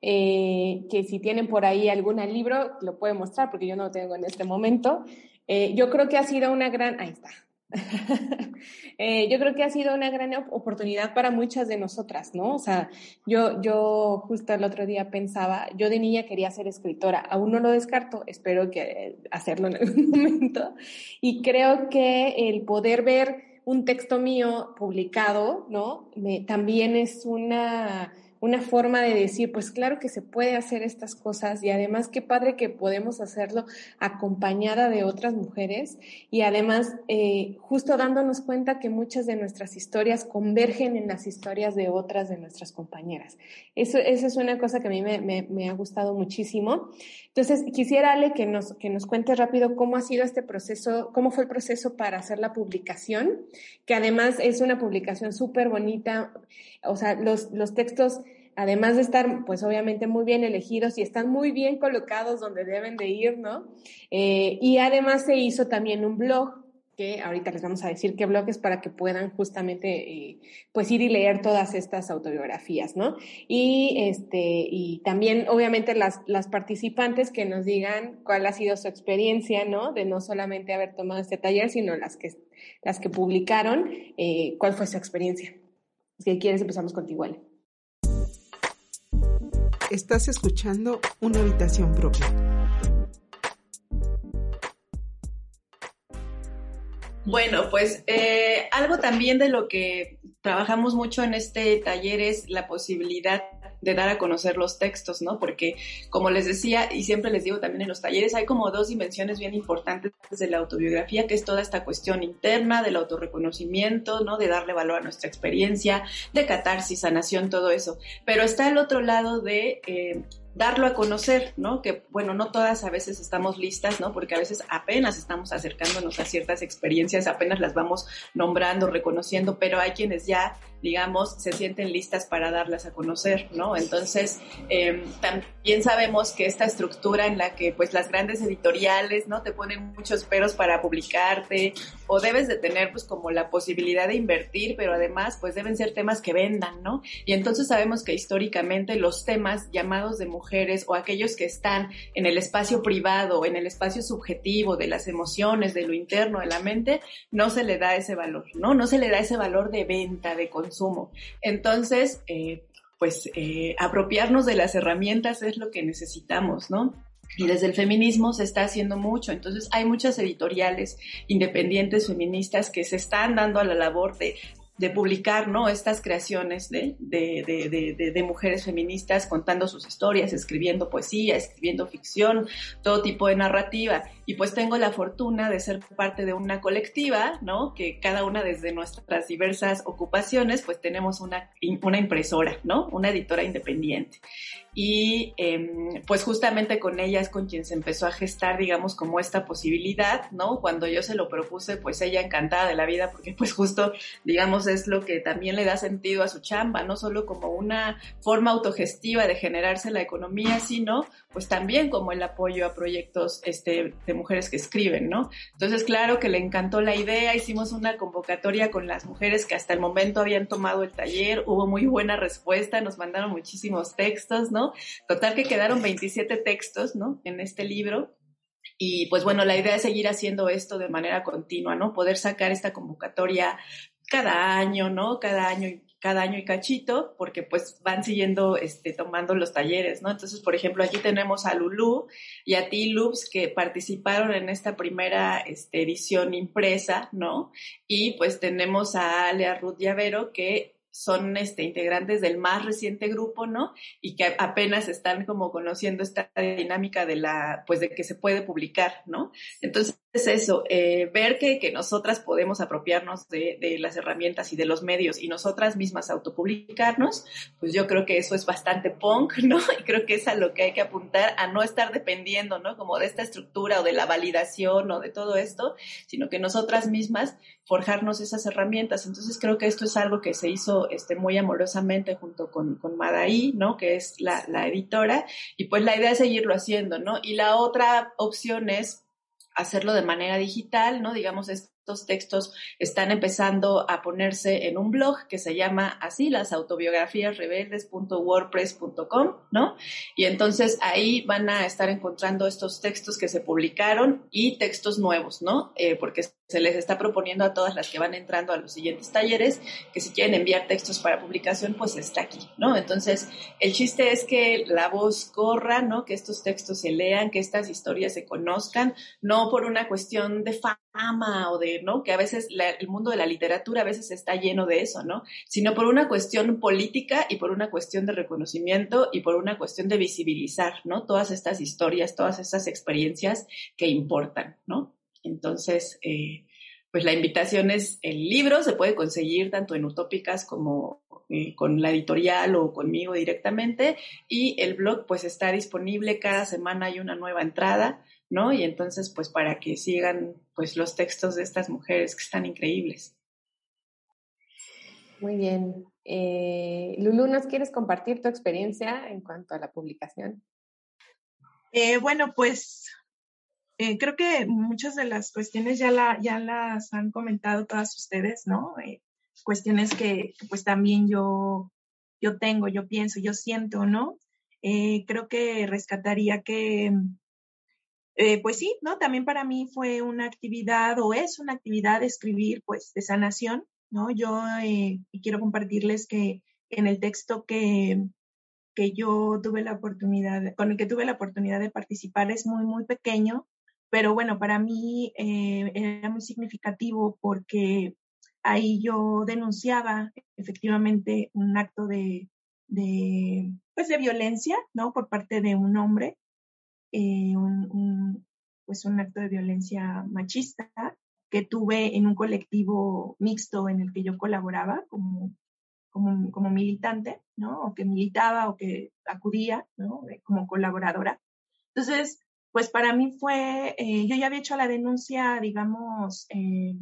eh, que si tienen por ahí algún libro, lo puede mostrar porque yo no lo tengo en este momento. Eh, yo creo que ha sido una gran, ahí está, [LAUGHS] Eh, yo creo que ha sido una gran oportunidad para muchas de nosotras, ¿no? O sea, yo, yo justo el otro día pensaba, yo de niña quería ser escritora, aún no lo descarto, espero que hacerlo en algún [LAUGHS] momento, y creo que el poder ver un texto mío publicado, ¿no? Me, también es una una forma de decir, pues claro que se puede hacer estas cosas y además qué padre que podemos hacerlo acompañada de otras mujeres y además eh, justo dándonos cuenta que muchas de nuestras historias convergen en las historias de otras de nuestras compañeras. Eso, esa es una cosa que a mí me, me, ha gustado muchísimo. Entonces, quisiera, Ale, que nos, que nos cuentes rápido cómo ha sido este proceso, cómo fue el proceso para hacer la publicación, que además es una publicación súper bonita, o sea, los, los textos además de estar, pues obviamente muy bien elegidos y están muy bien colocados donde deben de ir, ¿no? Eh, y además se hizo también un blog que ahorita les vamos a decir qué blog es para que puedan justamente eh, pues ir y leer todas estas autobiografías, ¿no? Y este y también obviamente las, las participantes que nos digan cuál ha sido su experiencia, ¿no? De no solamente haber tomado este taller, sino las que las que publicaron, eh, cuál fue su experiencia. Si quieres empezamos contigo, Ale. Estás escuchando una habitación propia. Bueno, pues eh, algo también de lo que trabajamos mucho en este taller es la posibilidad de dar a conocer los textos, ¿no? Porque, como les decía, y siempre les digo también en los talleres, hay como dos dimensiones bien importantes de la autobiografía, que es toda esta cuestión interna del autorreconocimiento, ¿no? De darle valor a nuestra experiencia, de catarsis, sanación, todo eso. Pero está el otro lado de... Eh, darlo a conocer, ¿no? Que bueno, no todas a veces estamos listas, ¿no? Porque a veces apenas estamos acercándonos a ciertas experiencias, apenas las vamos nombrando, reconociendo, pero hay quienes ya digamos, se sienten listas para darlas a conocer, ¿no? Entonces, em, también sabemos que esta estructura en la que, pues, las grandes editoriales, ¿no? Te ponen muchos peros para publicarte o debes de tener, pues, como la posibilidad de invertir, pero además, pues, deben ser temas que vendan, ¿no? Y entonces sabemos que históricamente los temas llamados de o aquellos que están en el espacio privado, en el espacio subjetivo de las emociones, de lo interno, de la mente, no se le da ese valor, ¿no? No se le da ese valor de venta, de consumo consumo. Entonces, eh, pues eh, apropiarnos de las herramientas es lo que necesitamos, ¿no? Y desde el feminismo se está haciendo mucho. Entonces hay muchas editoriales independientes feministas que se están dando a la labor de de publicar ¿no? estas creaciones de, de, de, de, mujeres feministas contando sus historias, escribiendo poesía, escribiendo ficción, todo tipo de narrativa. Y pues tengo la fortuna de ser parte de una colectiva, ¿no? Que cada una desde nuestras diversas ocupaciones, pues tenemos una, una impresora, ¿no? Una editora independiente. Y em, pues justamente con ella es con quien se empezó a gestar, digamos, como esta posibilidad, ¿no? Cuando yo se lo propuse, pues ella encantada de la vida, porque pues justo, digamos, es lo que también le da sentido a su chamba, no solo como una forma autogestiva de generarse la economía, sino pues también como el apoyo a proyectos este, de mujeres que escriben, ¿no? Entonces, claro que le encantó la idea, hicimos una convocatoria con las mujeres que hasta el momento habían tomado el taller, hubo muy buena respuesta, nos mandaron muchísimos textos, ¿no? Total que quedaron 27 textos, ¿no? En este libro. Y pues bueno, la idea es seguir haciendo esto de manera continua, ¿no? Poder sacar esta convocatoria cada año, ¿no? Cada año cada año y cachito, porque pues van siguiendo, este, tomando los talleres, ¿no? Entonces, por ejemplo, aquí tenemos a Lulu y a ti, Loops, que participaron en esta primera este, edición impresa, ¿no? Y pues tenemos a Ale, a Ruth Llavero, que son este, integrantes del más reciente grupo, ¿no? Y que apenas están como conociendo esta dinámica de la, pues de que se puede publicar, ¿no? Entonces, es eso, eh, ver que, que, nosotras podemos apropiarnos de, de, las herramientas y de los medios y nosotras mismas autopublicarnos, pues yo creo que eso es bastante punk, [LAUGHS] ¿no? Y creo que es a lo que hay que apuntar, a no estar dependiendo, ¿no? Como de esta estructura o de la validación o de todo esto, sino que nosotras mismas forjarnos esas herramientas. Entonces creo que esto es algo que se hizo este, muy amorosamente junto con, con Madaí, ¿no? Que es la, la editora, y pues la idea es seguirlo haciendo, ¿no? Y la otra opción es hacerlo de manera digital, ¿no? Digamos, estos textos están empezando a ponerse en un blog que se llama así, las autobiografías rebeldes.wordpress.com, ¿no? Y entonces ahí van a estar encontrando estos textos que se publicaron y textos nuevos, ¿no? Eh, porque se les está proponiendo a todas las que van entrando a los siguientes talleres que si quieren enviar textos para publicación, pues está aquí, ¿no? Entonces, el chiste es que la voz corra, ¿no? Que estos textos se lean, que estas historias se conozcan, no por una cuestión de fama o de, ¿no? Que a veces el mundo de la literatura a veces está lleno de eso, ¿no? Sino por una cuestión política y por una cuestión de reconocimiento y por una cuestión de visibilizar, ¿no? Todas estas historias, todas estas experiencias que importan, ¿no? Entonces, eh, pues la invitación es, el libro se puede conseguir tanto en Utópicas como eh, con la editorial o conmigo directamente y el blog pues está disponible, cada semana hay una nueva entrada, ¿no? Y entonces pues para que sigan pues los textos de estas mujeres que están increíbles. Muy bien. Eh, Lulu, ¿nos quieres compartir tu experiencia en cuanto a la publicación? bueno, pues eh, creo que muchas de las cuestiones ya, la, las han comentado todas ustedes, ¿no? Eh, cuestiones que, pues también yo, yo tengo, yo pienso, yo siento, ¿no? Eh, creo que rescataría que, pues sí, ¿no? También para mí fue una actividad o es una actividad de escribir, pues, de sanación, ¿no? Yo quiero compartirles que en el texto que, que yo tuve la oportunidad, con el que tuve la oportunidad de participar es muy, muy pequeño, pero bueno, para mí eh, era muy significativo porque ahí yo denunciaba efectivamente un acto de, de, pues de violencia, ¿no? Por parte de un hombre, eh, un, pues un acto de violencia machista que tuve en un colectivo mixto en el que yo colaboraba como, como, como militante, ¿no? O que militaba o que acudía, ¿no? Como colaboradora. Entonces, pues para mí fue, eh, yo ya había hecho la denuncia, digamos, eh,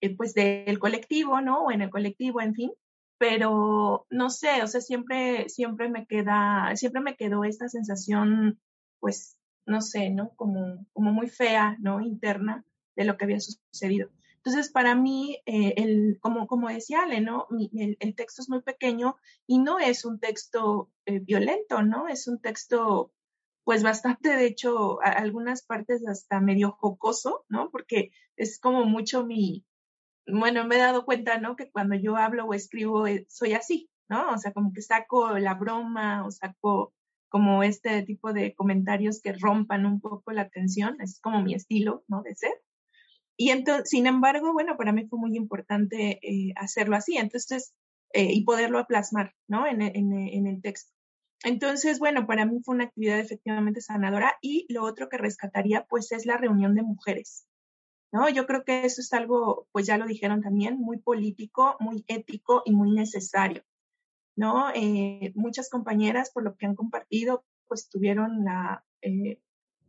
eh, pues del colectivo, ¿no? O en el colectivo, en fin, pero no sé, o sea, siempre, siempre me queda, siempre me quedó esta sensación, pues, no sé, ¿no? Como, como muy fea, ¿no? Interna de lo que había sucedido. Entonces, para mí, el, como, como decía Ale, ¿no? el, texto es muy pequeño y no es un texto violento, ¿no? Es un texto pues bastante, de hecho, algunas partes hasta medio jocoso, ¿no? Porque es como mucho mi, bueno, me he dado cuenta, ¿no? Que cuando yo hablo o escribo eh, soy así, ¿no? O sea, como que saco la broma o saco como este tipo de comentarios que rompan un poco la tensión, es como mi estilo, ¿no? De ser. Y entonces, sin embargo, bueno, para mí fue muy importante eh, hacerlo así, entonces, eh, y poderlo plasmar, ¿no? En, en el texto. Entonces, bueno, para mí fue una actividad efectivamente sanadora y lo otro que rescataría pues es la reunión de mujeres. ¿No? Yo creo que eso es algo, pues ya lo dijeron también, muy político, muy ético y muy necesario. ¿no? Eh, muchas compañeras, por lo que han compartido, pues tuvieron la, eh,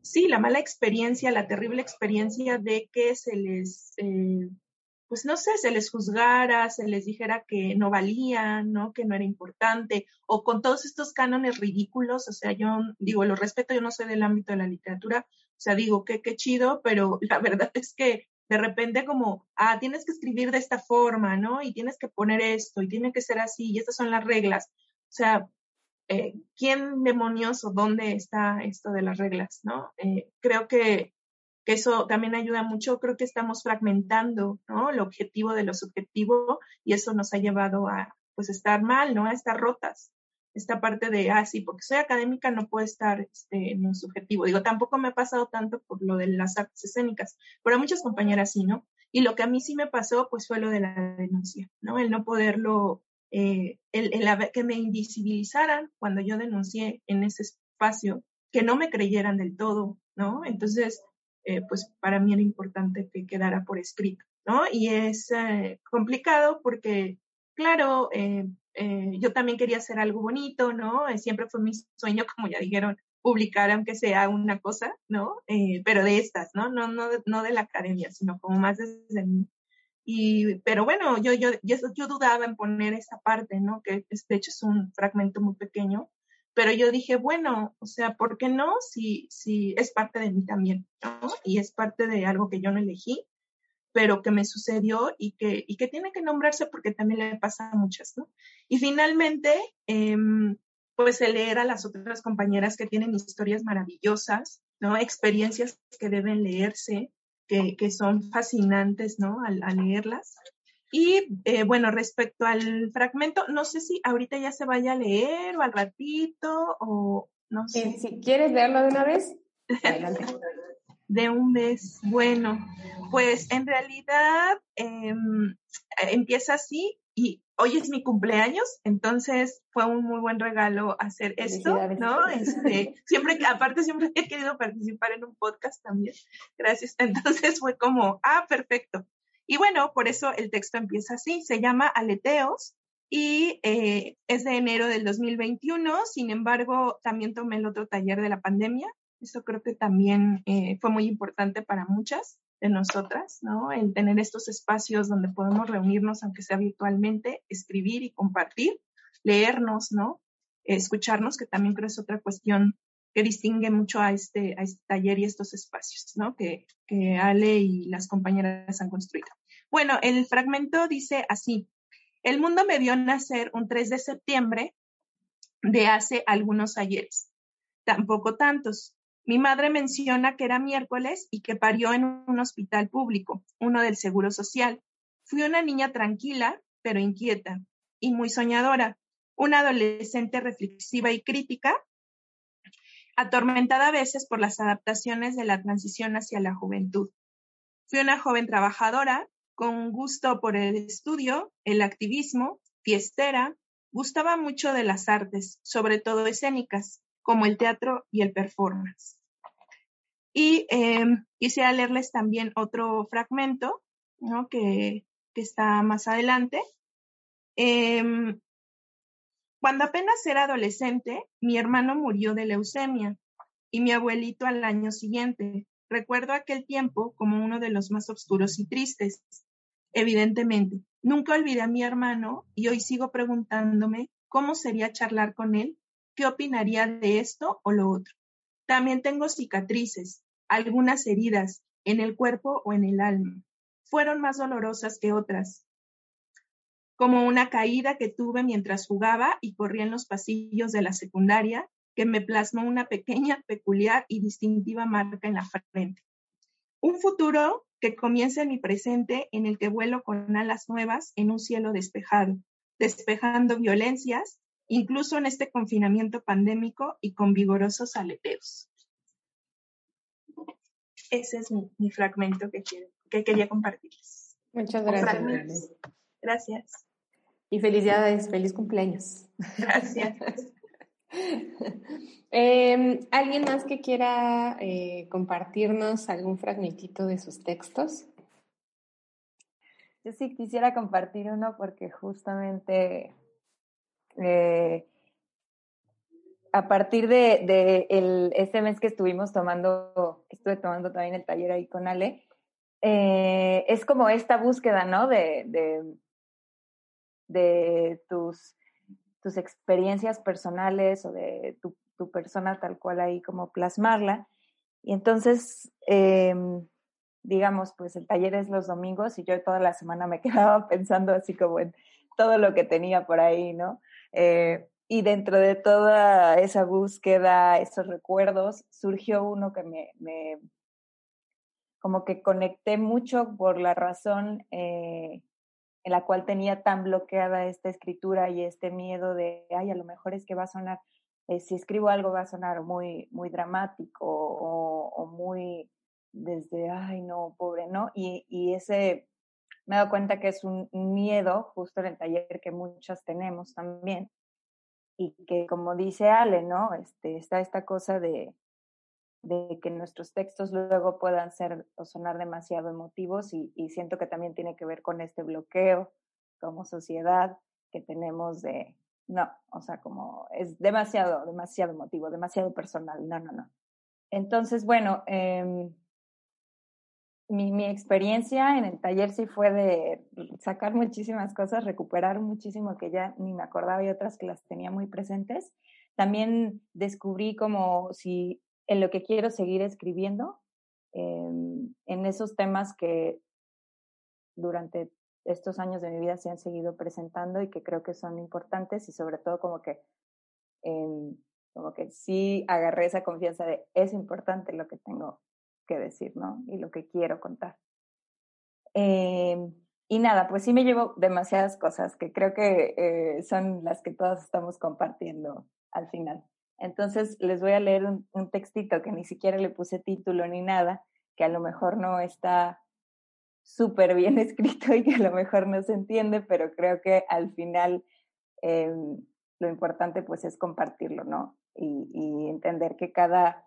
sí, la mala experiencia, la terrible experiencia de que se les, eh, pues no sé, se les juzgara, se les dijera que no valían, ¿no? Que no era importante, o con todos estos cánones ridículos, o sea, yo digo, lo respeto, yo no soy del ámbito de la literatura, o sea, digo, qué, qué chido, pero la [LAUGHS] verdad es que de repente como, ah, tienes que escribir de esta forma, ¿no? Y tienes que poner esto, y tiene que ser así, y estas son las reglas. O sea, eh, ¿quién demonios o dónde está esto de las reglas, ¿no? Eh, creo que, que, eso también ayuda mucho, creo que estamos fragmentando, ¿no? El objetivo de lo subjetivo y eso nos ha llevado a, pues, estar mal, ¿no? A estar rotas. Esta parte de, ah, sí, porque soy académica no puedo estar este, en un subjetivo. Digo, tampoco me ha pasado tanto por lo de las artes escénicas, pero a muchas compañeras sí, ¿no? Y lo que a mí sí me pasó, pues fue lo de la denuncia, ¿no? El no poderlo eh, el, el, que me invisibilizaran cuando yo denuncié en ese espacio, que no me creyeran del todo, ¿no? Entonces, eh, pues para mí era importante que quedara por escrito, ¿no? Y es eh, complicado porque, claro, eh, yo también quería hacer algo bonito, ¿no? siempre fue mi sueño, como ya dijeron, publicar aunque sea una cosa, ¿no? pero de estas, ¿no? No, no, no de la academia, sino como más desde mí. Y, pero bueno, yo, yo, yo, yo dudaba en poner esa parte, ¿no? Que de hecho es un fragmento muy pequeño, pero yo dije, bueno, o sea, ¿por qué no? Si, si es parte de mí también, ¿no? Y es parte de algo que yo no elegí, pero que me sucedió y que, y que tiene que nombrarse porque también le pasa a muchas, ¿no? Y finalmente, eh, pues el leer a las otras compañeras que tienen historias maravillosas, ¿no? Experiencias que deben leerse, que, son fascinantes, ¿no? Al, leerlas. Y eh, bueno, respecto al fragmento, no sé si ahorita ya se vaya a leer o al ratito o no sé. Si, quieres leerlo de una vez, adelante. [LAUGHS] de un mes. Bueno, pues en realidad em, empieza así y hoy es mi cumpleaños, entonces fue un muy buen regalo hacer esto, ¿no? Este, siempre, aparte siempre [LAUGHS] he querido participar en un podcast también, gracias. [LAUGHS] Entonces fue como, ah, perfecto. Y bueno, por eso el texto empieza así, se llama Aleteos y eh, es de enero del 2021, sin embargo, también tomé el otro taller de la pandemia, eso creo que también eh, fue muy importante para muchas de nosotras, ¿no? El tener estos espacios donde podemos reunirnos, aunque sea virtualmente, escribir y compartir, leernos, ¿no? Escucharnos, que también creo es otra cuestión que distingue mucho a este, este taller y estos espacios, ¿no? Que Ale y las compañeras han construido. Bueno, el fragmento dice así, el mundo me vio nacer un 3 de septiembre de hace algunos ayeres, tampoco tantos, mi madre menciona que era miércoles y que parió en un hospital público, uno del Seguro Social. Fui una niña tranquila, pero inquieta, y muy soñadora, una adolescente reflexiva y crítica, atormentada a veces por las adaptaciones de la transición hacia la juventud. Fui una joven trabajadora, con gusto por el estudio, el activismo, fiestera, gustaba mucho de las artes, sobre todo escénicas, como el teatro y el performance. Y eh, quisiera leerles también otro fragmento, ¿no? que, está más adelante. Em, cuando apenas era adolescente, mi hermano murió de leucemia y mi abuelito al año siguiente. Recuerdo aquel tiempo como uno de los más oscuros y tristes. Evidentemente, nunca olvidé a mi hermano y hoy sigo preguntándome cómo sería charlar con él qué opinaría de esto o lo otro. También tengo cicatrices, algunas heridas en el cuerpo o en el alma. Fueron más dolorosas que otras, como una caída que tuve mientras jugaba y corría en los pasillos de la secundaria, que me plasmó una pequeña, peculiar y distintiva marca en la frente. Un futuro que comienza en mi presente en el que vuelo con alas nuevas en un cielo despejado, despejando violencias incluso en este confinamiento pandémico y con vigorosos aleteos. Ese es mi, fragmento que, que quería compartirles. Muchas gracias. Gracias. Y felicidades, feliz cumpleaños. Gracias. [LAUGHS] [LAUGHS] Em, ¿Alguien más que quiera eh, compartirnos algún fragmentito de sus textos? Yo sí quisiera compartir uno porque justamente eh, a partir de, de el, este mes que estuvimos tomando, estuve tomando también el taller ahí con Ale, eh, es como esta búsqueda, ¿no? De, de, de tus, tus experiencias personales o de tu, tu, persona tal cual ahí, como plasmarla. Y entonces, eh, digamos, pues el taller es los domingos y yo toda la semana me [LAUGHS] quedaba pensando así como en todo lo que tenía por ahí, ¿no? Eh, y dentro de toda esa búsqueda, esos recuerdos, surgió uno que me, me como que conecté mucho por la razón eh, en la cual tenía tan bloqueada esta escritura y este miedo de, ay, a lo mejor es que va a sonar, eh, si escribo algo va a sonar muy, muy dramático o, muy desde, ay, no, pobre, ¿no? Y, y ese, me he dado cuenta que es un miedo, justo en el taller que muchas tenemos también, y que como dice Ale, ¿no? Este, está esta cosa de, de que nuestros textos luego puedan ser o sonar demasiado emotivos y, y, siento que también tiene que ver con este bloqueo como sociedad que tenemos de, no, o sea, como es demasiado, demasiado emotivo, demasiado personal, no, no, no. Entonces, bueno, eh, mi, mi experiencia en el taller sí fue de sacar muchísimas cosas, recuperar muchísimo que ya ni me acordaba y otras que las tenía muy presentes. También descubrí como si en lo que quiero seguir escribiendo, eh, en esos temas que durante estos años de mi vida se han seguido presentando y que creo que son importantes y sobre todo como que, eh, como que sí agarré esa confianza de es importante lo que tengo que decir, ¿no? Y lo que quiero contar. Eh, y nada, pues sí me llevo demasiadas cosas que creo que eh, son las que todas estamos compartiendo al final. Entonces les voy a leer un, textito que ni siquiera le puse título ni nada, que a lo mejor no está súper bien [LAUGHS] escrito y que a lo mejor no se entiende, pero creo que al final eh, lo importante pues es compartirlo, ¿no? Y, entender que cada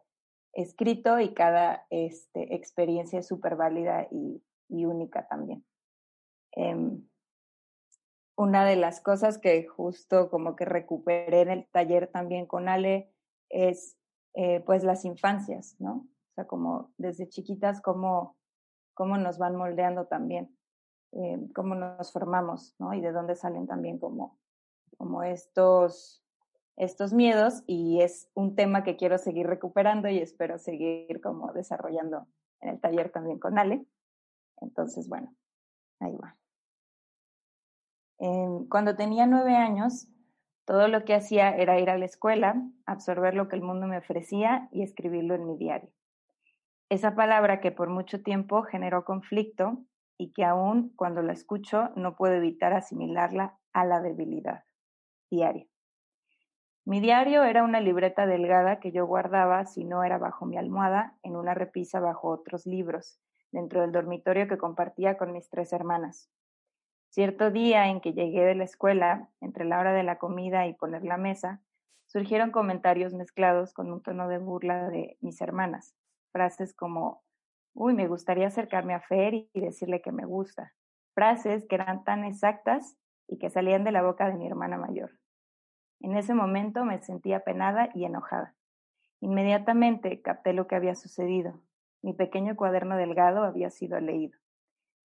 escrito y cada este, experiencia es súper válida y, única también. Eh, una de las cosas que justo como que recuperé en el taller también con Ale es eh, pues las infancias, ¿no? O sea, como desde chiquitas, cómo, cómo nos van moldeando también, eh, cómo nos formamos, ¿no? Y de dónde salen también como, como estos, estos miedos y es un tema que quiero seguir recuperando y espero seguir como desarrollando en el taller también con Ale. Entonces, bueno, ahí va. Cuando tenía nueve años, todo lo que hacía era ir a la escuela, absorber lo que el mundo me ofrecía y escribirlo en mi diario. Esa palabra que por mucho tiempo generó conflicto y que aún cuando la escucho no puedo evitar asimilarla a la debilidad. Diario. Mi diario era una libreta delgada que yo guardaba, si no era bajo mi almohada, en una repisa bajo otros libros, dentro del dormitorio que compartía con mis tres hermanas. Cierto día en que llegué de la escuela, entre la hora de la comida y poner la mesa, surgieron comentarios mezclados con un tono de burla de mis hermanas. Frases como, uy, me gustaría acercarme a Fer y decirle que me gusta. Frases que eran tan exactas y que salían de la boca de mi hermana mayor. En ese momento me sentía penada y enojada. Inmediatamente capté lo que había sucedido. Mi pequeño cuaderno delgado había sido leído.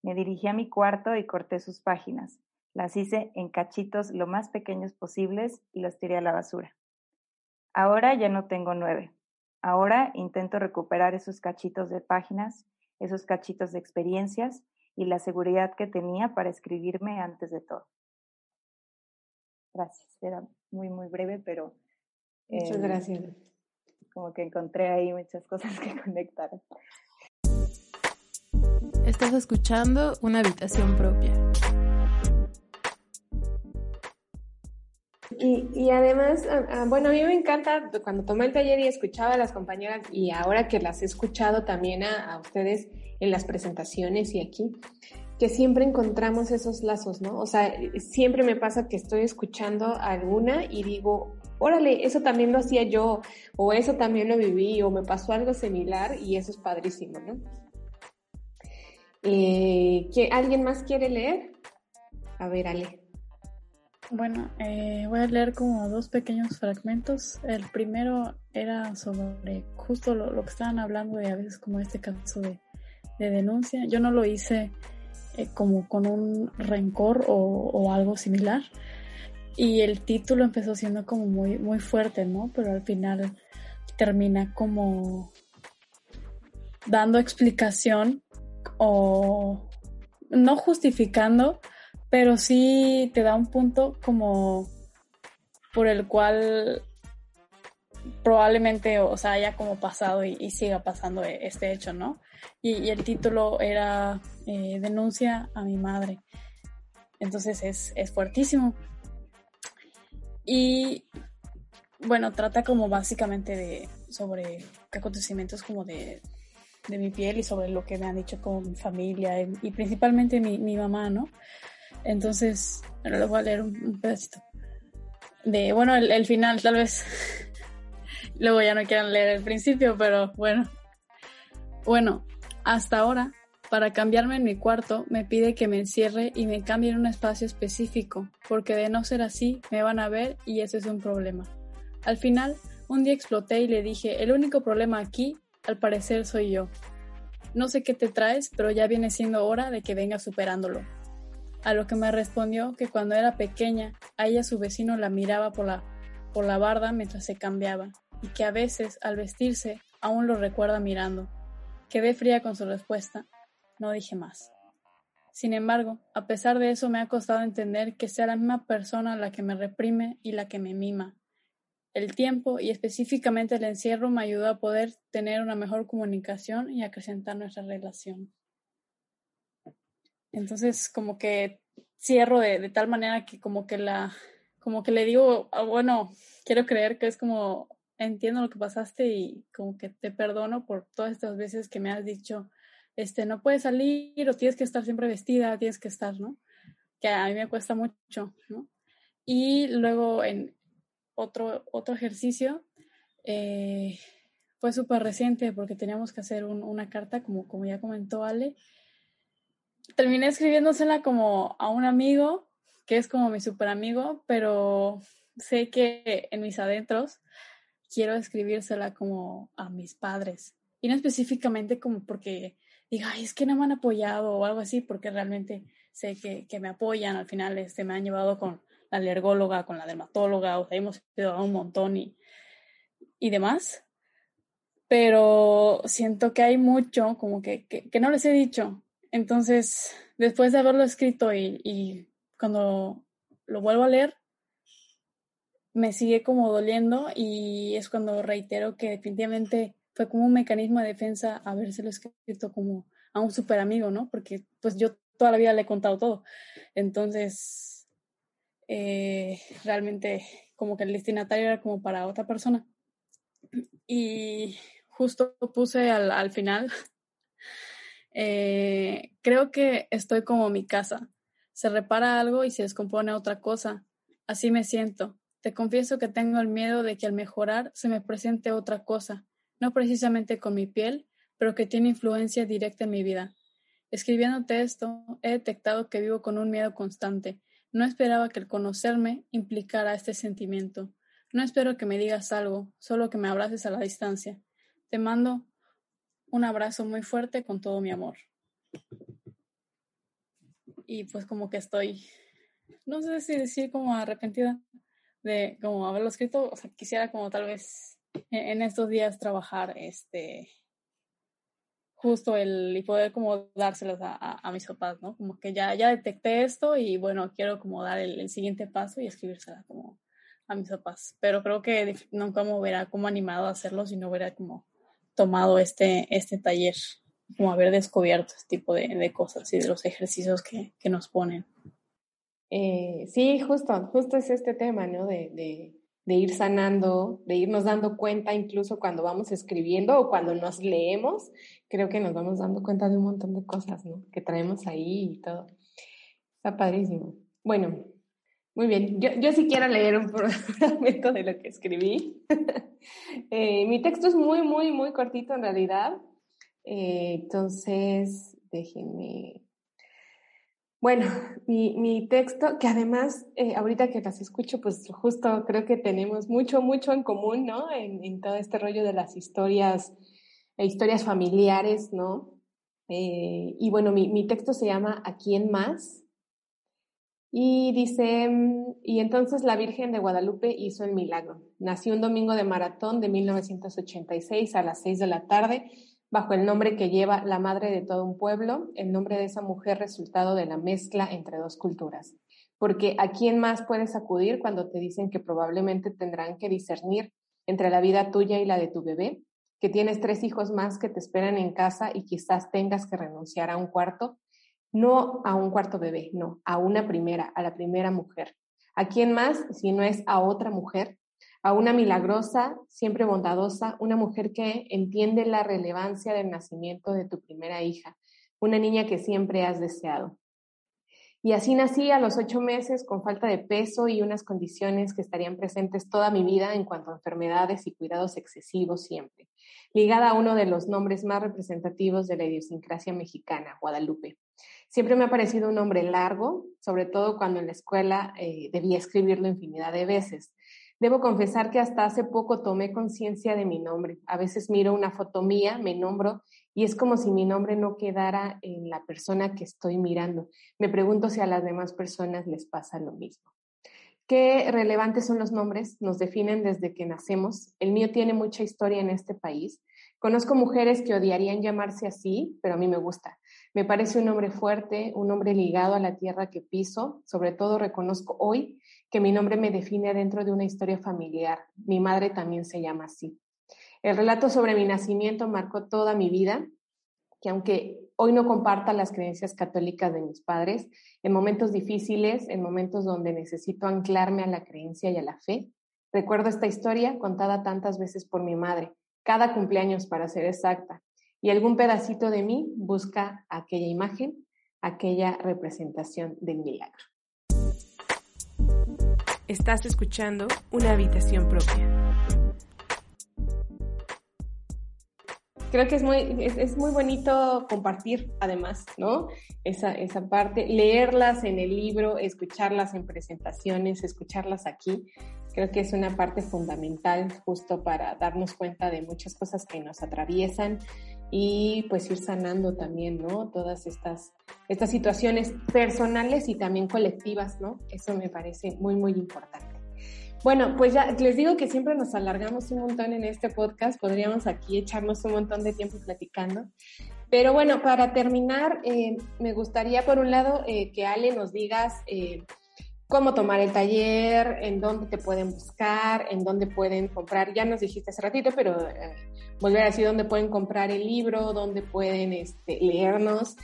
Me dirigí a mi cuarto y corté sus páginas. Las hice en cachitos lo más pequeños posibles y los tiré a la basura. Ahora ya no tengo nueve. Ahora intento recuperar esos cachitos de páginas, esos cachitos de experiencias y la seguridad que tenía para escribirme antes de todo. Gracias. Era muy, muy breve, pero... Muchas eh, gracias. Como que encontré ahí muchas cosas [LAUGHS] que conectar. Estás escuchando una habitación propia. Y, además, uh, uh, bueno, a mí me encanta cuando tomé el taller y escuchaba a las compañeras y ahora que las he escuchado también a, a ustedes en las presentaciones y aquí, que siempre encontramos esos lazos, ¿no? O sea, siempre me pasa que estoy escuchando alguna y digo, órale, eso también lo hacía yo, o eso también lo viví, o me pasó algo similar, y eso es padrísimo, ¿no? Eh, ¿Alguien más quiere leer? A ver, Ale. Bueno, eh, voy a leer como dos pequeños fragmentos. El primero era sobre justo lo, que estaban hablando de a veces como este caso de, denuncia. Yo no lo hice eh, como con un rencor o, algo similar. Y el título empezó siendo como muy, muy fuerte, ¿no? Pero al final termina como dando explicación o no justificando, pero sí te da un punto como por el cual probablemente, o sea, haya como pasado y, siga pasando e, este hecho, ¿no? Y, el título era eh, Denuncia a mi madre. Entonces es, es fuertísimo. Y bueno, trata como básicamente de sobre acontecimientos como de de mi piel y sobre lo que me han dicho mi familia y, principalmente mi, mi, mamá, ¿no? Entonces, ahora les voy a leer un, pedacito. De, bueno, el, final tal vez. [LAUGHS] Luego ya no quieran leer el principio, pero bueno. Bueno, hasta ahora, para cambiarme en mi cuarto, me pide que me encierre y me cambie en un espacio específico, porque de no ser así, me van a ver y ese es un problema. Al final, un día exploté y le dije, el único problema aquí al parecer soy yo. No sé qué te traes, pero ya viene siendo hora de que vengas superándolo. A lo que me respondió que cuando era pequeña, a ella su vecino la miraba por la, por la barda mientras se cambiaba, y que a veces, al vestirse, aún lo recuerda mirando. Quedé fría con su respuesta. No dije más. Sin embargo, a pesar de eso me ha costado entender que sea la misma persona la que me reprime y la que me mima, el tiempo y específicamente el encierro me ayudó a poder tener una mejor comunicación y acrecentar nuestra relación. Entonces, como que cierro de, tal manera que como que la, como que le digo, ah, bueno, quiero creer que es como, entiendo lo que pasaste y como que te perdono por todas estas veces que me has dicho, este, no puedes salir o tienes que estar siempre vestida, tienes que estar, ¿no? Que a mí me cuesta mucho, ¿no? Y luego en, otro, otro ejercicio. Eh, fue súper reciente porque teníamos que hacer una carta, como, como ya comentó Ale. Terminé escribiéndosela como a un amigo, que es como mi súper amigo, pero sé que en mis adentros quiero escribírsela como a mis padres. Y no específicamente como porque diga, es que no me han apoyado o algo así, porque realmente sé que, que me apoyan. Al final este, me han llevado con, la alergóloga, con la dermatóloga, o sea, hemos a un montón y, y demás. Pero siento que hay mucho como que, que, no les he dicho. Entonces, después de haberlo escrito y, y cuando lo vuelvo a leer, me sigue como doliendo y es cuando reitero que definitivamente fue como un mecanismo de defensa habérselo escrito como a un super amigo, ¿no? Porque pues yo toda la vida le he contado todo. Entonces, eh, realmente como que el destinatario era como para otra persona. Y justo puse al, final, [LAUGHS] eh, creo que estoy como mi casa. Se repara algo y se descompone otra cosa. Así me siento. Te confieso que tengo el miedo de que al mejorar se me presente otra cosa, no precisamente con mi piel, pero que tiene influencia directa en mi vida. Escribiéndote esto, he detectado que vivo con un miedo constante, no esperaba que el conocerme implicara este sentimiento. No espero que me digas algo, solo que me abraces a la distancia. Te mando un abrazo muy fuerte con todo mi amor. Y pues como que estoy, no sé si decir como arrepentida de como haberlo escrito, o sea, quisiera como tal vez en estos días trabajar este justo el y poder como dárselos a, a, mis papás, ¿no? Como que ya, ya detecté esto y bueno, quiero como dar el, siguiente paso y escribírsela como a mis papás. Pero creo que nunca me como animado a hacerlo si no hubiera como tomado este, este taller, como haber descubierto este tipo de, de cosas y de los ejercicios que, que nos ponen. Eh, sí, justo, justo es este tema, ¿no? De, de de ir sanando, de irnos dando cuenta incluso cuando vamos escribiendo o cuando nos leemos, creo que nos vamos dando cuenta de un montón de cosas, ¿no? Que traemos ahí y todo. Está padrísimo. Bueno, Muy bien, yo, yo sí quiero leer un [LAUGHS] fragmento de lo que escribí. [LAUGHS] Eh, mi texto es muy, muy, muy cortito en realidad. Eh, entonces, déjenme. Bueno, mi, mi, texto, que además, eh, ahorita que las escucho, pues justo creo que tenemos mucho, mucho en común, ¿no? En, todo este rollo de las historias, historias familiares, ¿no? y bueno, mi, mi texto se llama ¿A quién más? Y dice, mm, y entonces la Virgen de Guadalupe hizo el milagro. Nació un domingo de maratón de 1986 a las 6 de la tarde, bajo el nombre que lleva la madre de todo un pueblo, el nombre de esa mujer resultado de la mezcla entre dos culturas. Porque ¿a quién más puedes acudir cuando te dicen que probablemente tendrán que discernir entre la vida tuya y la de tu bebé? Que tienes tres hijos más que te esperan en casa y quizás tengas que renunciar a un cuarto no a un cuarto bebé, no, a una primera, a la primera mujer. ¿A quién más si no es a otra mujer? A una milagrosa, siempre bondadosa, una mujer que entiende la relevancia del nacimiento de tu primera hija, una niña que siempre has deseado. Y así nací a los ocho meses con falta de peso y unas condiciones que estarían presentes toda mi vida en cuanto a enfermedades y cuidados excesivos siempre, ligada a uno de los nombres más representativos de la idiosincrasia mexicana, Guadalupe. Siempre me ha parecido un nombre largo, sobre todo cuando en la escuela eh, debía escribirlo infinidad de veces. Debo confesar que hasta hace poco tomé conciencia de mi nombre. A veces miro una foto mía, me nombro y es como si mi nombre no quedara en la persona que estoy mirando. Me pregunto si a las demás personas les pasa lo mismo. Qué relevantes son los nombres, nos definen desde que nacemos. El mío tiene mucha historia en este país. Conozco mujeres que odiarían llamarse así, pero a mí me gusta. Me parece un hombre fuerte, un hombre ligado a la tierra que piso. Sobre todo reconozco hoy que mi nombre me define dentro de una historia familiar. Mi madre también se llama así. El relato sobre mi nacimiento marcó toda mi vida, que aunque hoy no comparta las creencias católicas de mis padres, en momentos difíciles, en momentos donde necesito anclarme a la creencia y a la fe, recuerdo esta historia contada tantas veces por mi madre, cada cumpleaños para ser exacta, y algún pedacito de mí busca aquella imagen, aquella representación del milagro. Estás escuchando una habitación propia. Creo que es muy, es, muy bonito compartir, además, ¿no? Esa, esa parte, leerlas en el libro, escucharlas en presentaciones, escucharlas aquí. Creo que es una parte fundamental justo para darnos cuenta de muchas cosas que nos atraviesan y pues ir sanando también, ¿no? Todas estas, estas situaciones personales y también colectivas, ¿no? Eso me parece muy, muy importante. Bueno, pues ya les digo que siempre nos alargamos un montón en este podcast, podríamos aquí echarnos un montón de tiempo platicando. Pero bueno, para terminar, eh, me gustaría por un lado eh, que Ale nos digas eh, cómo tomar el taller, en dónde te pueden buscar, en dónde pueden comprar. Ya nos dijiste hace ratito, pero eh, volver a decir dónde pueden comprar el libro, dónde pueden este, leernos.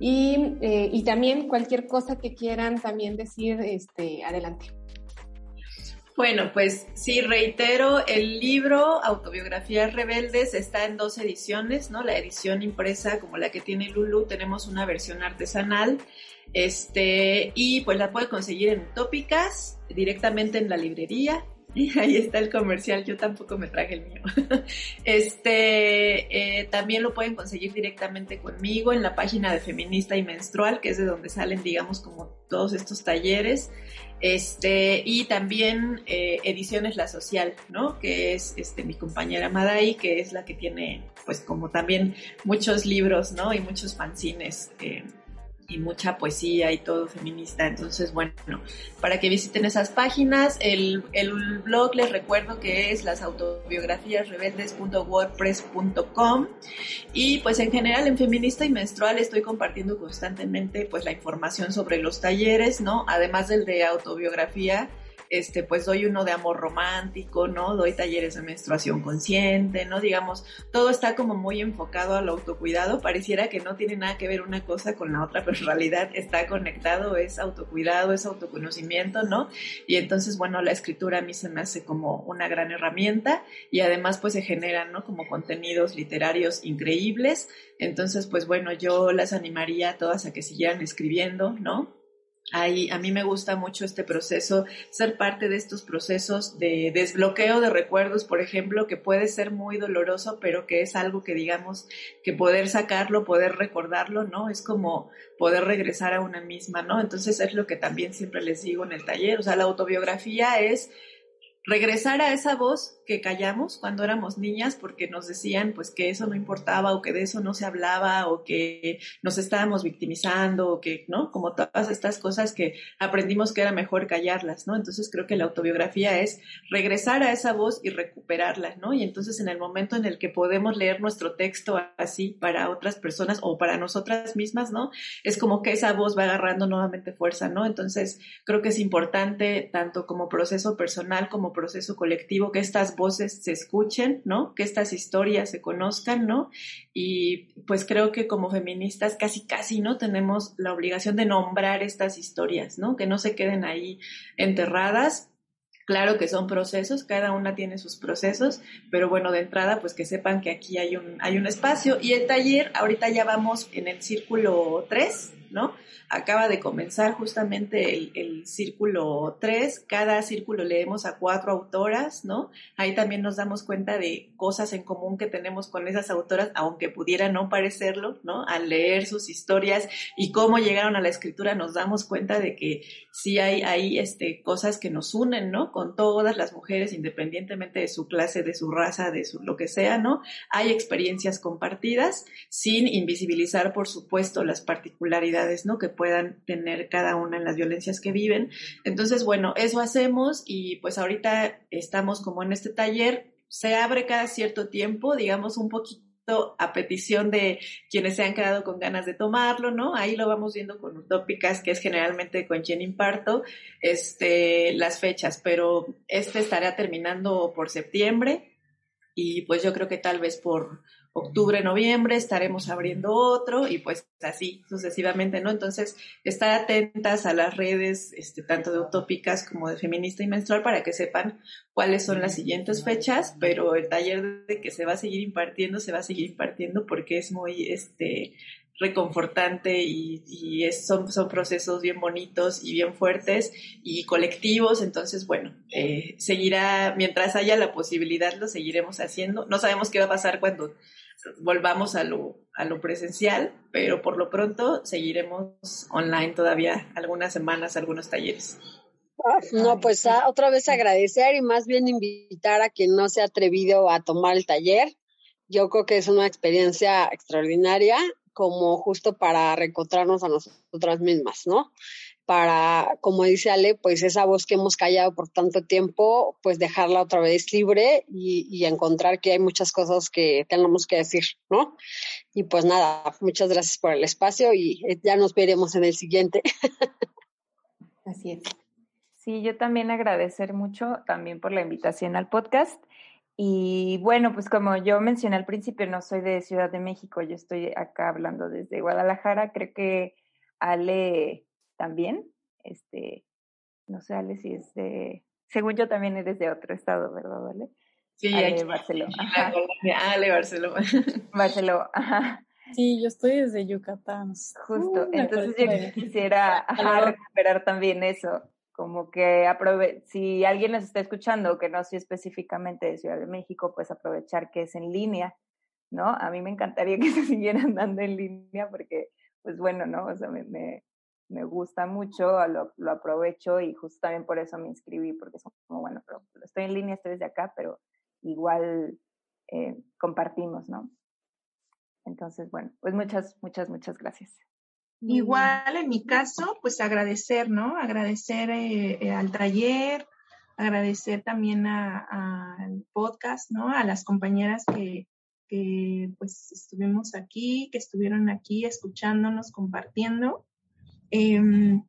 Y, eh, y, también cualquier cosa que quieran también decir, este, adelante. Bueno, pues sí, reitero, el libro Autobiografías Rebeldes está en dos ediciones, ¿no? La edición impresa como la que tiene Lulu, tenemos una versión artesanal este, y pues la puede conseguir en Tópicas, directamente en la librería. [LAUGHS] Y ahí está el comercial, yo tampoco me traje el mío. [LAUGHS] Este, eh, también lo pueden conseguir directamente conmigo en la página de Feminista y Menstrual, que es de donde salen, digamos, como todos estos talleres. Este, y también eh, Ediciones La Social, ¿no? Que es este, mi compañera Madai, que es la que tiene, pues, como también muchos libros, ¿no? Y muchos fanzines. Eh, y mucha poesía y todo feminista. Entonces, bueno, para que visiten esas páginas, el, el blog les recuerdo que es las autobiografías rebeldes.wordpress.com y pues en general en feminista y menstrual estoy compartiendo constantemente pues la información sobre los talleres, ¿no? Además del de autobiografía este, pues doy uno de amor romántico, ¿no? Doy talleres de menstruación consciente, ¿no? Digamos, todo está como muy enfocado al autocuidado, pareciera que no tiene nada que ver una cosa con la otra, [LAUGHS] pero en realidad está conectado, es autocuidado, es autoconocimiento, ¿no? Y entonces, bueno, la escritura a mí se me hace como una gran herramienta y además pues se generan, ¿no? Como contenidos literarios increíbles. Entonces, pues bueno, yo las animaría a todas a que siguieran escribiendo, ¿no? Ahí, a mí me gusta mucho este proceso, ser parte de estos procesos de desbloqueo de recuerdos, por ejemplo, que puede ser muy doloroso, pero que es algo que digamos que poder sacarlo, poder recordarlo, ¿no? Es como poder regresar a una misma, ¿no? Entonces es lo que también siempre les digo en el taller, o sea, la autobiografía es regresar a esa voz que callamos cuando éramos niñas porque nos decían pues que eso no importaba o que de eso no se hablaba o que nos estábamos victimizando o que, ¿no? Como todas estas cosas que aprendimos que era mejor callarlas, ¿no? Entonces creo que la autobiografía es regresar a esa voz y recuperarla, ¿no? Y entonces en el momento en el que podemos leer nuestro texto así para otras personas o para nosotras mismas, ¿no? Es como que esa voz va agarrando nuevamente fuerza, ¿no? Entonces creo que es importante tanto como proceso personal como proceso colectivo que estas voces se escuchen, ¿no? Que estas historias se conozcan, ¿no? Y pues creo que como feministas casi casi, ¿no? Tenemos la obligación de nombrar estas historias, ¿no? Que no se queden ahí enterradas. Claro que son procesos, cada una tiene sus procesos, pero bueno, de entrada, pues que sepan que aquí hay un, hay un espacio. Y el taller, ahorita ya vamos en el círculo 3, ¿no? Acaba de comenzar justamente el, círculo 3. Cada círculo leemos a cuatro autoras, ¿no? Ahí también nos damos cuenta de cosas en común que tenemos con esas autoras, aunque pudiera no parecerlo, ¿no? Al leer sus historias y cómo llegaron a la escritura, nos damos cuenta de que sí hay, hay este, cosas que nos unen, ¿no? Con todas las mujeres, independientemente de su clase, de su raza, de su lo que sea, ¿no? Hay experiencias compartidas sin invisibilizar, por supuesto, las particularidades, ¿no? Que puedan tener cada una en las violencias que viven. Entonces, bueno, eso hacemos y pues ahorita estamos como en este taller, se abre cada cierto tiempo, digamos un poquito a petición de quienes se han quedado con ganas de tomarlo, ¿no? Ahí lo vamos viendo con Utópicas, que es generalmente con quien imparto, este, las fechas, pero este estará terminando por septiembre y pues yo creo que tal vez por octubre, noviembre estaremos abriendo otro y pues así sucesivamente, ¿no? Entonces, estar atentas a las redes, este, tanto de utópicas como de feminista y menstrual para que sepan cuáles son las siguientes fechas, pero el taller de que se va a seguir impartiendo, se va a seguir impartiendo porque es muy, este, reconfortante y, son, procesos bien bonitos y bien fuertes y colectivos. Entonces, bueno, eh, seguirá, mientras haya la posibilidad, lo seguiremos haciendo. No sabemos qué va a pasar cuando volvamos a lo, a lo presencial, pero por lo pronto seguiremos online todavía algunas semanas, algunos talleres. No, pues ah, otra vez agradecer y más bien invitar a quien no se ha atrevido a tomar el taller. Yo creo que es una experiencia extraordinaria como justo para reencontrarnos a nosotras mismas, ¿no? Para, como dice Ale, pues esa voz que hemos callado por tanto tiempo, pues dejarla otra vez libre y, encontrar que hay muchas cosas que tenemos que decir, ¿no? Y pues nada, muchas gracias por el espacio y eh, ya nos veremos en el siguiente. [LAUGHS] Así es. Sí, yo también agradecer mucho también por la invitación al podcast y bueno, pues como yo mencioné al principio, no soy de Ciudad de México, yo estoy acá hablando desde Guadalajara, creo que Ale también, este, no sé, Ale si es de, según yo también eres de otro estado, ¿verdad, Ale? Sí, Ale, Barcelona. [LAUGHS] Ale, Barcelona. Barcelona, [LAUGHS] ajá. Sí, yo estoy desde Yucatán. Justo, uh, entonces yo [LAUGHS] quisiera recuperar también eso como que aprove si alguien nos está escuchando que no sea específicamente de Ciudad de México, pues aprovechar que es en línea, ¿no? A mí me encantaría que se siguieran dando en línea porque, pues bueno, ¿no? O sea, me, me, gusta mucho, lo, lo, aprovecho y justo también por eso me inscribí, porque es como, bueno, pero estoy en línea, estoy desde acá, pero igual eh, compartimos, ¿no? Entonces, bueno, pues muchas, muchas, muchas gracias. Igual en mi caso, pues agradecer, ¿no? Agradecer eh, eh, al taller, agradecer también al podcast, ¿no? A las compañeras que, que, pues estuvimos aquí, que estuvieron aquí escuchándonos, compartiendo. Em,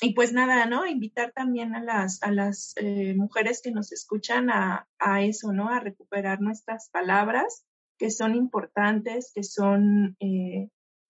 y pues nada, ¿no? Invitar también a las, a las eh, mujeres que nos escuchan a, a, eso, ¿no? A recuperar nuestras palabras, que son importantes, que son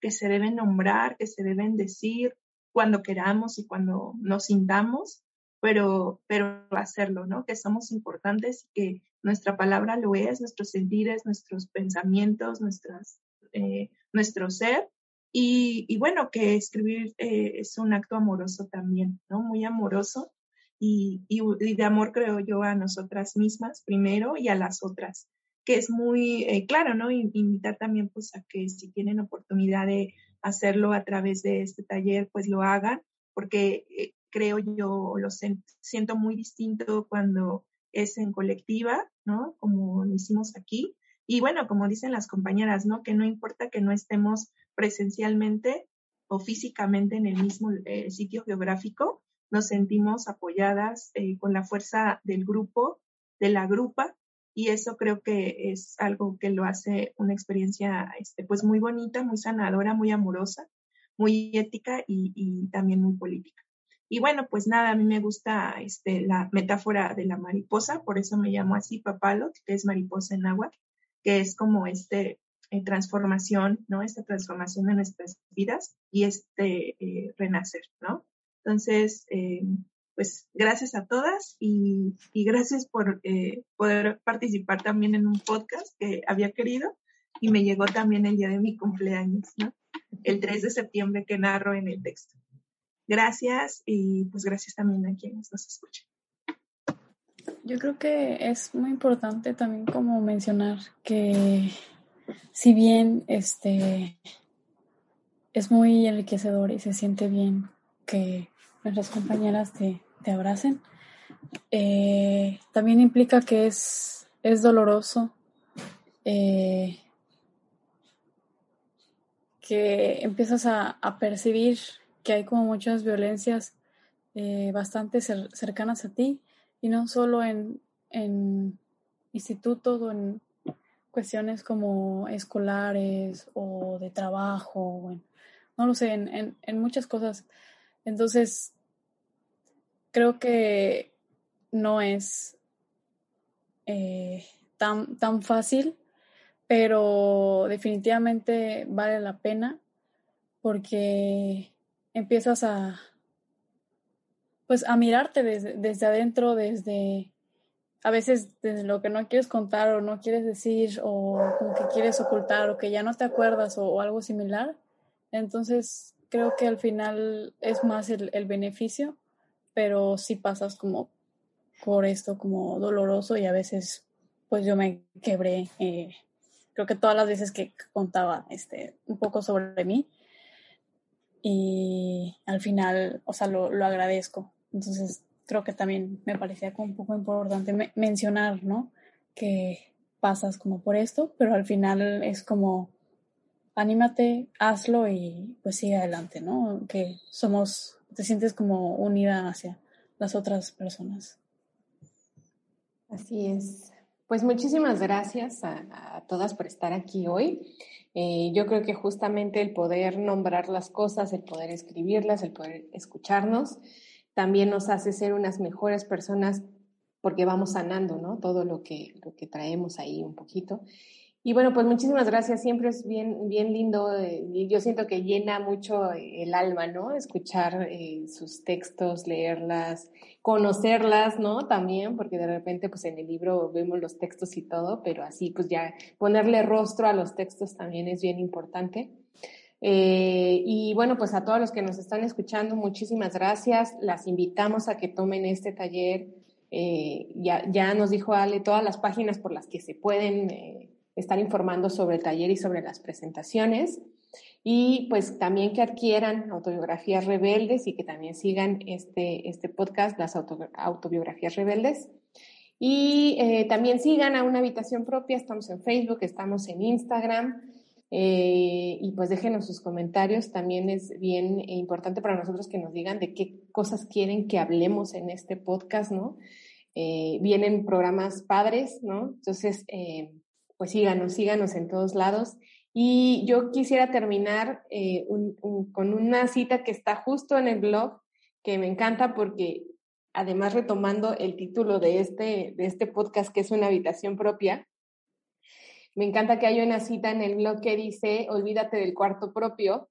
que se deben nombrar, que se deben decir cuando queramos y cuando nos sintamos, pero, pero hacerlo, ¿no? Que somos importantes y que nuestra palabra lo es, nuestros sentires, nuestros pensamientos, nuestras, eh, nuestro ser, Y, bueno, que escribir eh, es un acto amoroso también, ¿no? Muy amoroso y, y, de amor, creo yo, a nosotras mismas primero y a las otras, que es muy eh, claro, ¿no? Invitar también pues a que si tienen oportunidad de hacerlo a través de este taller, pues lo hagan, porque eh, creo yo lo siento muy distinto cuando es en colectiva, ¿no? Como lo hicimos aquí. Y bueno, como dicen las compañeras, ¿no? Que no importa que no estemos presencialmente o físicamente en el mismo eh, sitio geográfico, nos sentimos apoyadas eh, con la fuerza del grupo, de la grupa, y eso creo que es algo que lo hace una experiencia este, pues muy bonita, muy sanadora, muy amorosa, muy ética y, también muy política. Y bueno, pues nada, a mí me gusta este, la metáfora de la mariposa, por eso me llamo así papalot, que es mariposa en agua, que es como este eh, transformación, ¿no? Esta transformación de nuestras vidas y este eh, renacer, ¿no? Entonces, eh, pues gracias a todas y, gracias por poder participar también en un podcast que había querido y me llegó también el día de mi cumpleaños, ¿no? El 3 de septiembre que narro en el texto. Gracias y pues gracias también a quienes nos escuchan. Yo creo que es muy importante también como mencionar que si bien este es muy enriquecedor y se siente bien que nuestras compañeras te, abracen, eh, también implica que es, es doloroso eh, que empiezas a, percibir que hay como muchas violencias eh, bastante cercanas a ti y no solo en, en institutos o en cuestiones como escolares o de trabajo, no lo sé, en, en, muchas cosas. Entonces, creo que no es eh, tan, tan fácil, pero definitivamente vale la pena porque empiezas a pues a mirarte desde, desde adentro, desde a veces desde lo que no quieres contar o no quieres decir o como que quieres ocultar o que ya no te acuerdas o, algo similar. Entonces creo que al final es más el, beneficio, pero sí pasas como por esto como doloroso y a veces pues yo me quebré. Eh, creo que todas las veces que contaba este, un poco sobre mí y al final, o sea, lo, lo agradezco. Entonces creo que también me parecía como un poco importante mencionar, ¿no? Que pasas como por esto, pero al final es como, anímate, hazlo y pues sigue adelante, ¿no? Que somos, te sientes como unida hacia las otras personas. Así es. Pues muchísimas gracias a, todas por estar aquí hoy. Eh, yo creo que justamente el poder nombrar las cosas, el poder escribirlas, el poder escucharnos, también nos hace ser unas mejores personas porque vamos sanando, ¿no? Todo lo que, lo que traemos ahí un poquito. Y bueno, pues muchísimas gracias. Siempre es bien, bien lindo. Eh, yo siento que llena mucho el alma, ¿no? Escuchar eh, sus textos, leerlas, conocerlas, ¿no? También, porque de repente, pues en el libro vemos los textos y todo, pero así, pues ya ponerle rostro a los textos también es bien importante. Eh, y bueno, pues a todos los que nos están escuchando, muchísimas gracias. Las invitamos a que tomen este taller. Eh, ya, ya, nos dijo Ale todas las páginas por las que se pueden eh, estar informando sobre el taller y sobre las presentaciones. Y pues también que adquieran autobiografías rebeldes y que también sigan este, este podcast, las autobiografías rebeldes. Y también sigan a una habitación propia, estamos en Facebook, estamos en Instagram. Eh, y pues déjenos sus comentarios. También es bien importante para nosotros que nos digan de qué cosas quieren que hablemos en este podcast, ¿no? Eh, vienen programas padres, ¿no? Entonces, eh, pues síganos, síganos en todos lados. Y yo quisiera terminar con una cita que está justo en el blog, que me encanta porque además retomando el título de este, de este podcast, que es una habitación propia, me encanta que haya una cita en el blog que dice, olvídate del cuarto propio,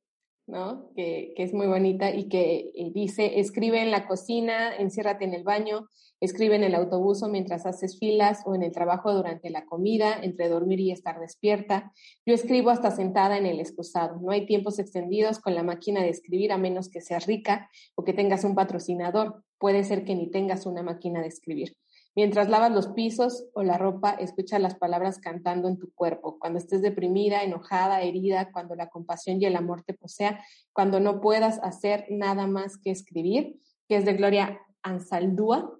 ¿no? Que, es muy bonita y que eh, dice, escribe en la cocina, enciérrate en el baño, escribe en el autobús o mientras haces filas o en el trabajo durante la comida, entre dormir y estar despierta. Yo escribo hasta sentada en el excusado. No hay tiempos extendidos con la máquina de escribir a menos que seas rica o que tengas un patrocinador. Puede ser que ni tengas una máquina de escribir. Mientras lavas los pisos o la ropa, escucha las palabras cantando en tu cuerpo. Cuando estés deprimida, enojada, herida, cuando la compasión y el amor te posea, cuando no puedas hacer nada más que escribir, que es de Gloria Ansaldúa.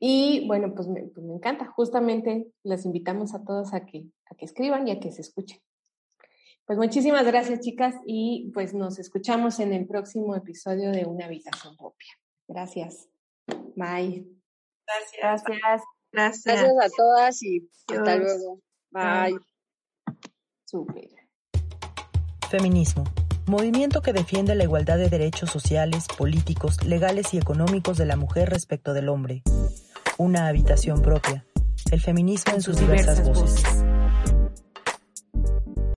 Y bueno, pues me, pues encanta. Justamente les invitamos a todos a que, a que escriban y a que se escuchen. Pues muchísimas gracias, chicas, y pues nos escuchamos en el próximo episodio de Una habitación propia. Gracias. Bye. Gracias. Gracias. Gracias. a todas y hasta luego. Bye. Súper. Feminismo. Movimiento que defiende la igualdad de derechos sociales, políticos, legales y económicos de la mujer respecto del hombre. Una habitación propia. El feminismo en sus, diversas, voces.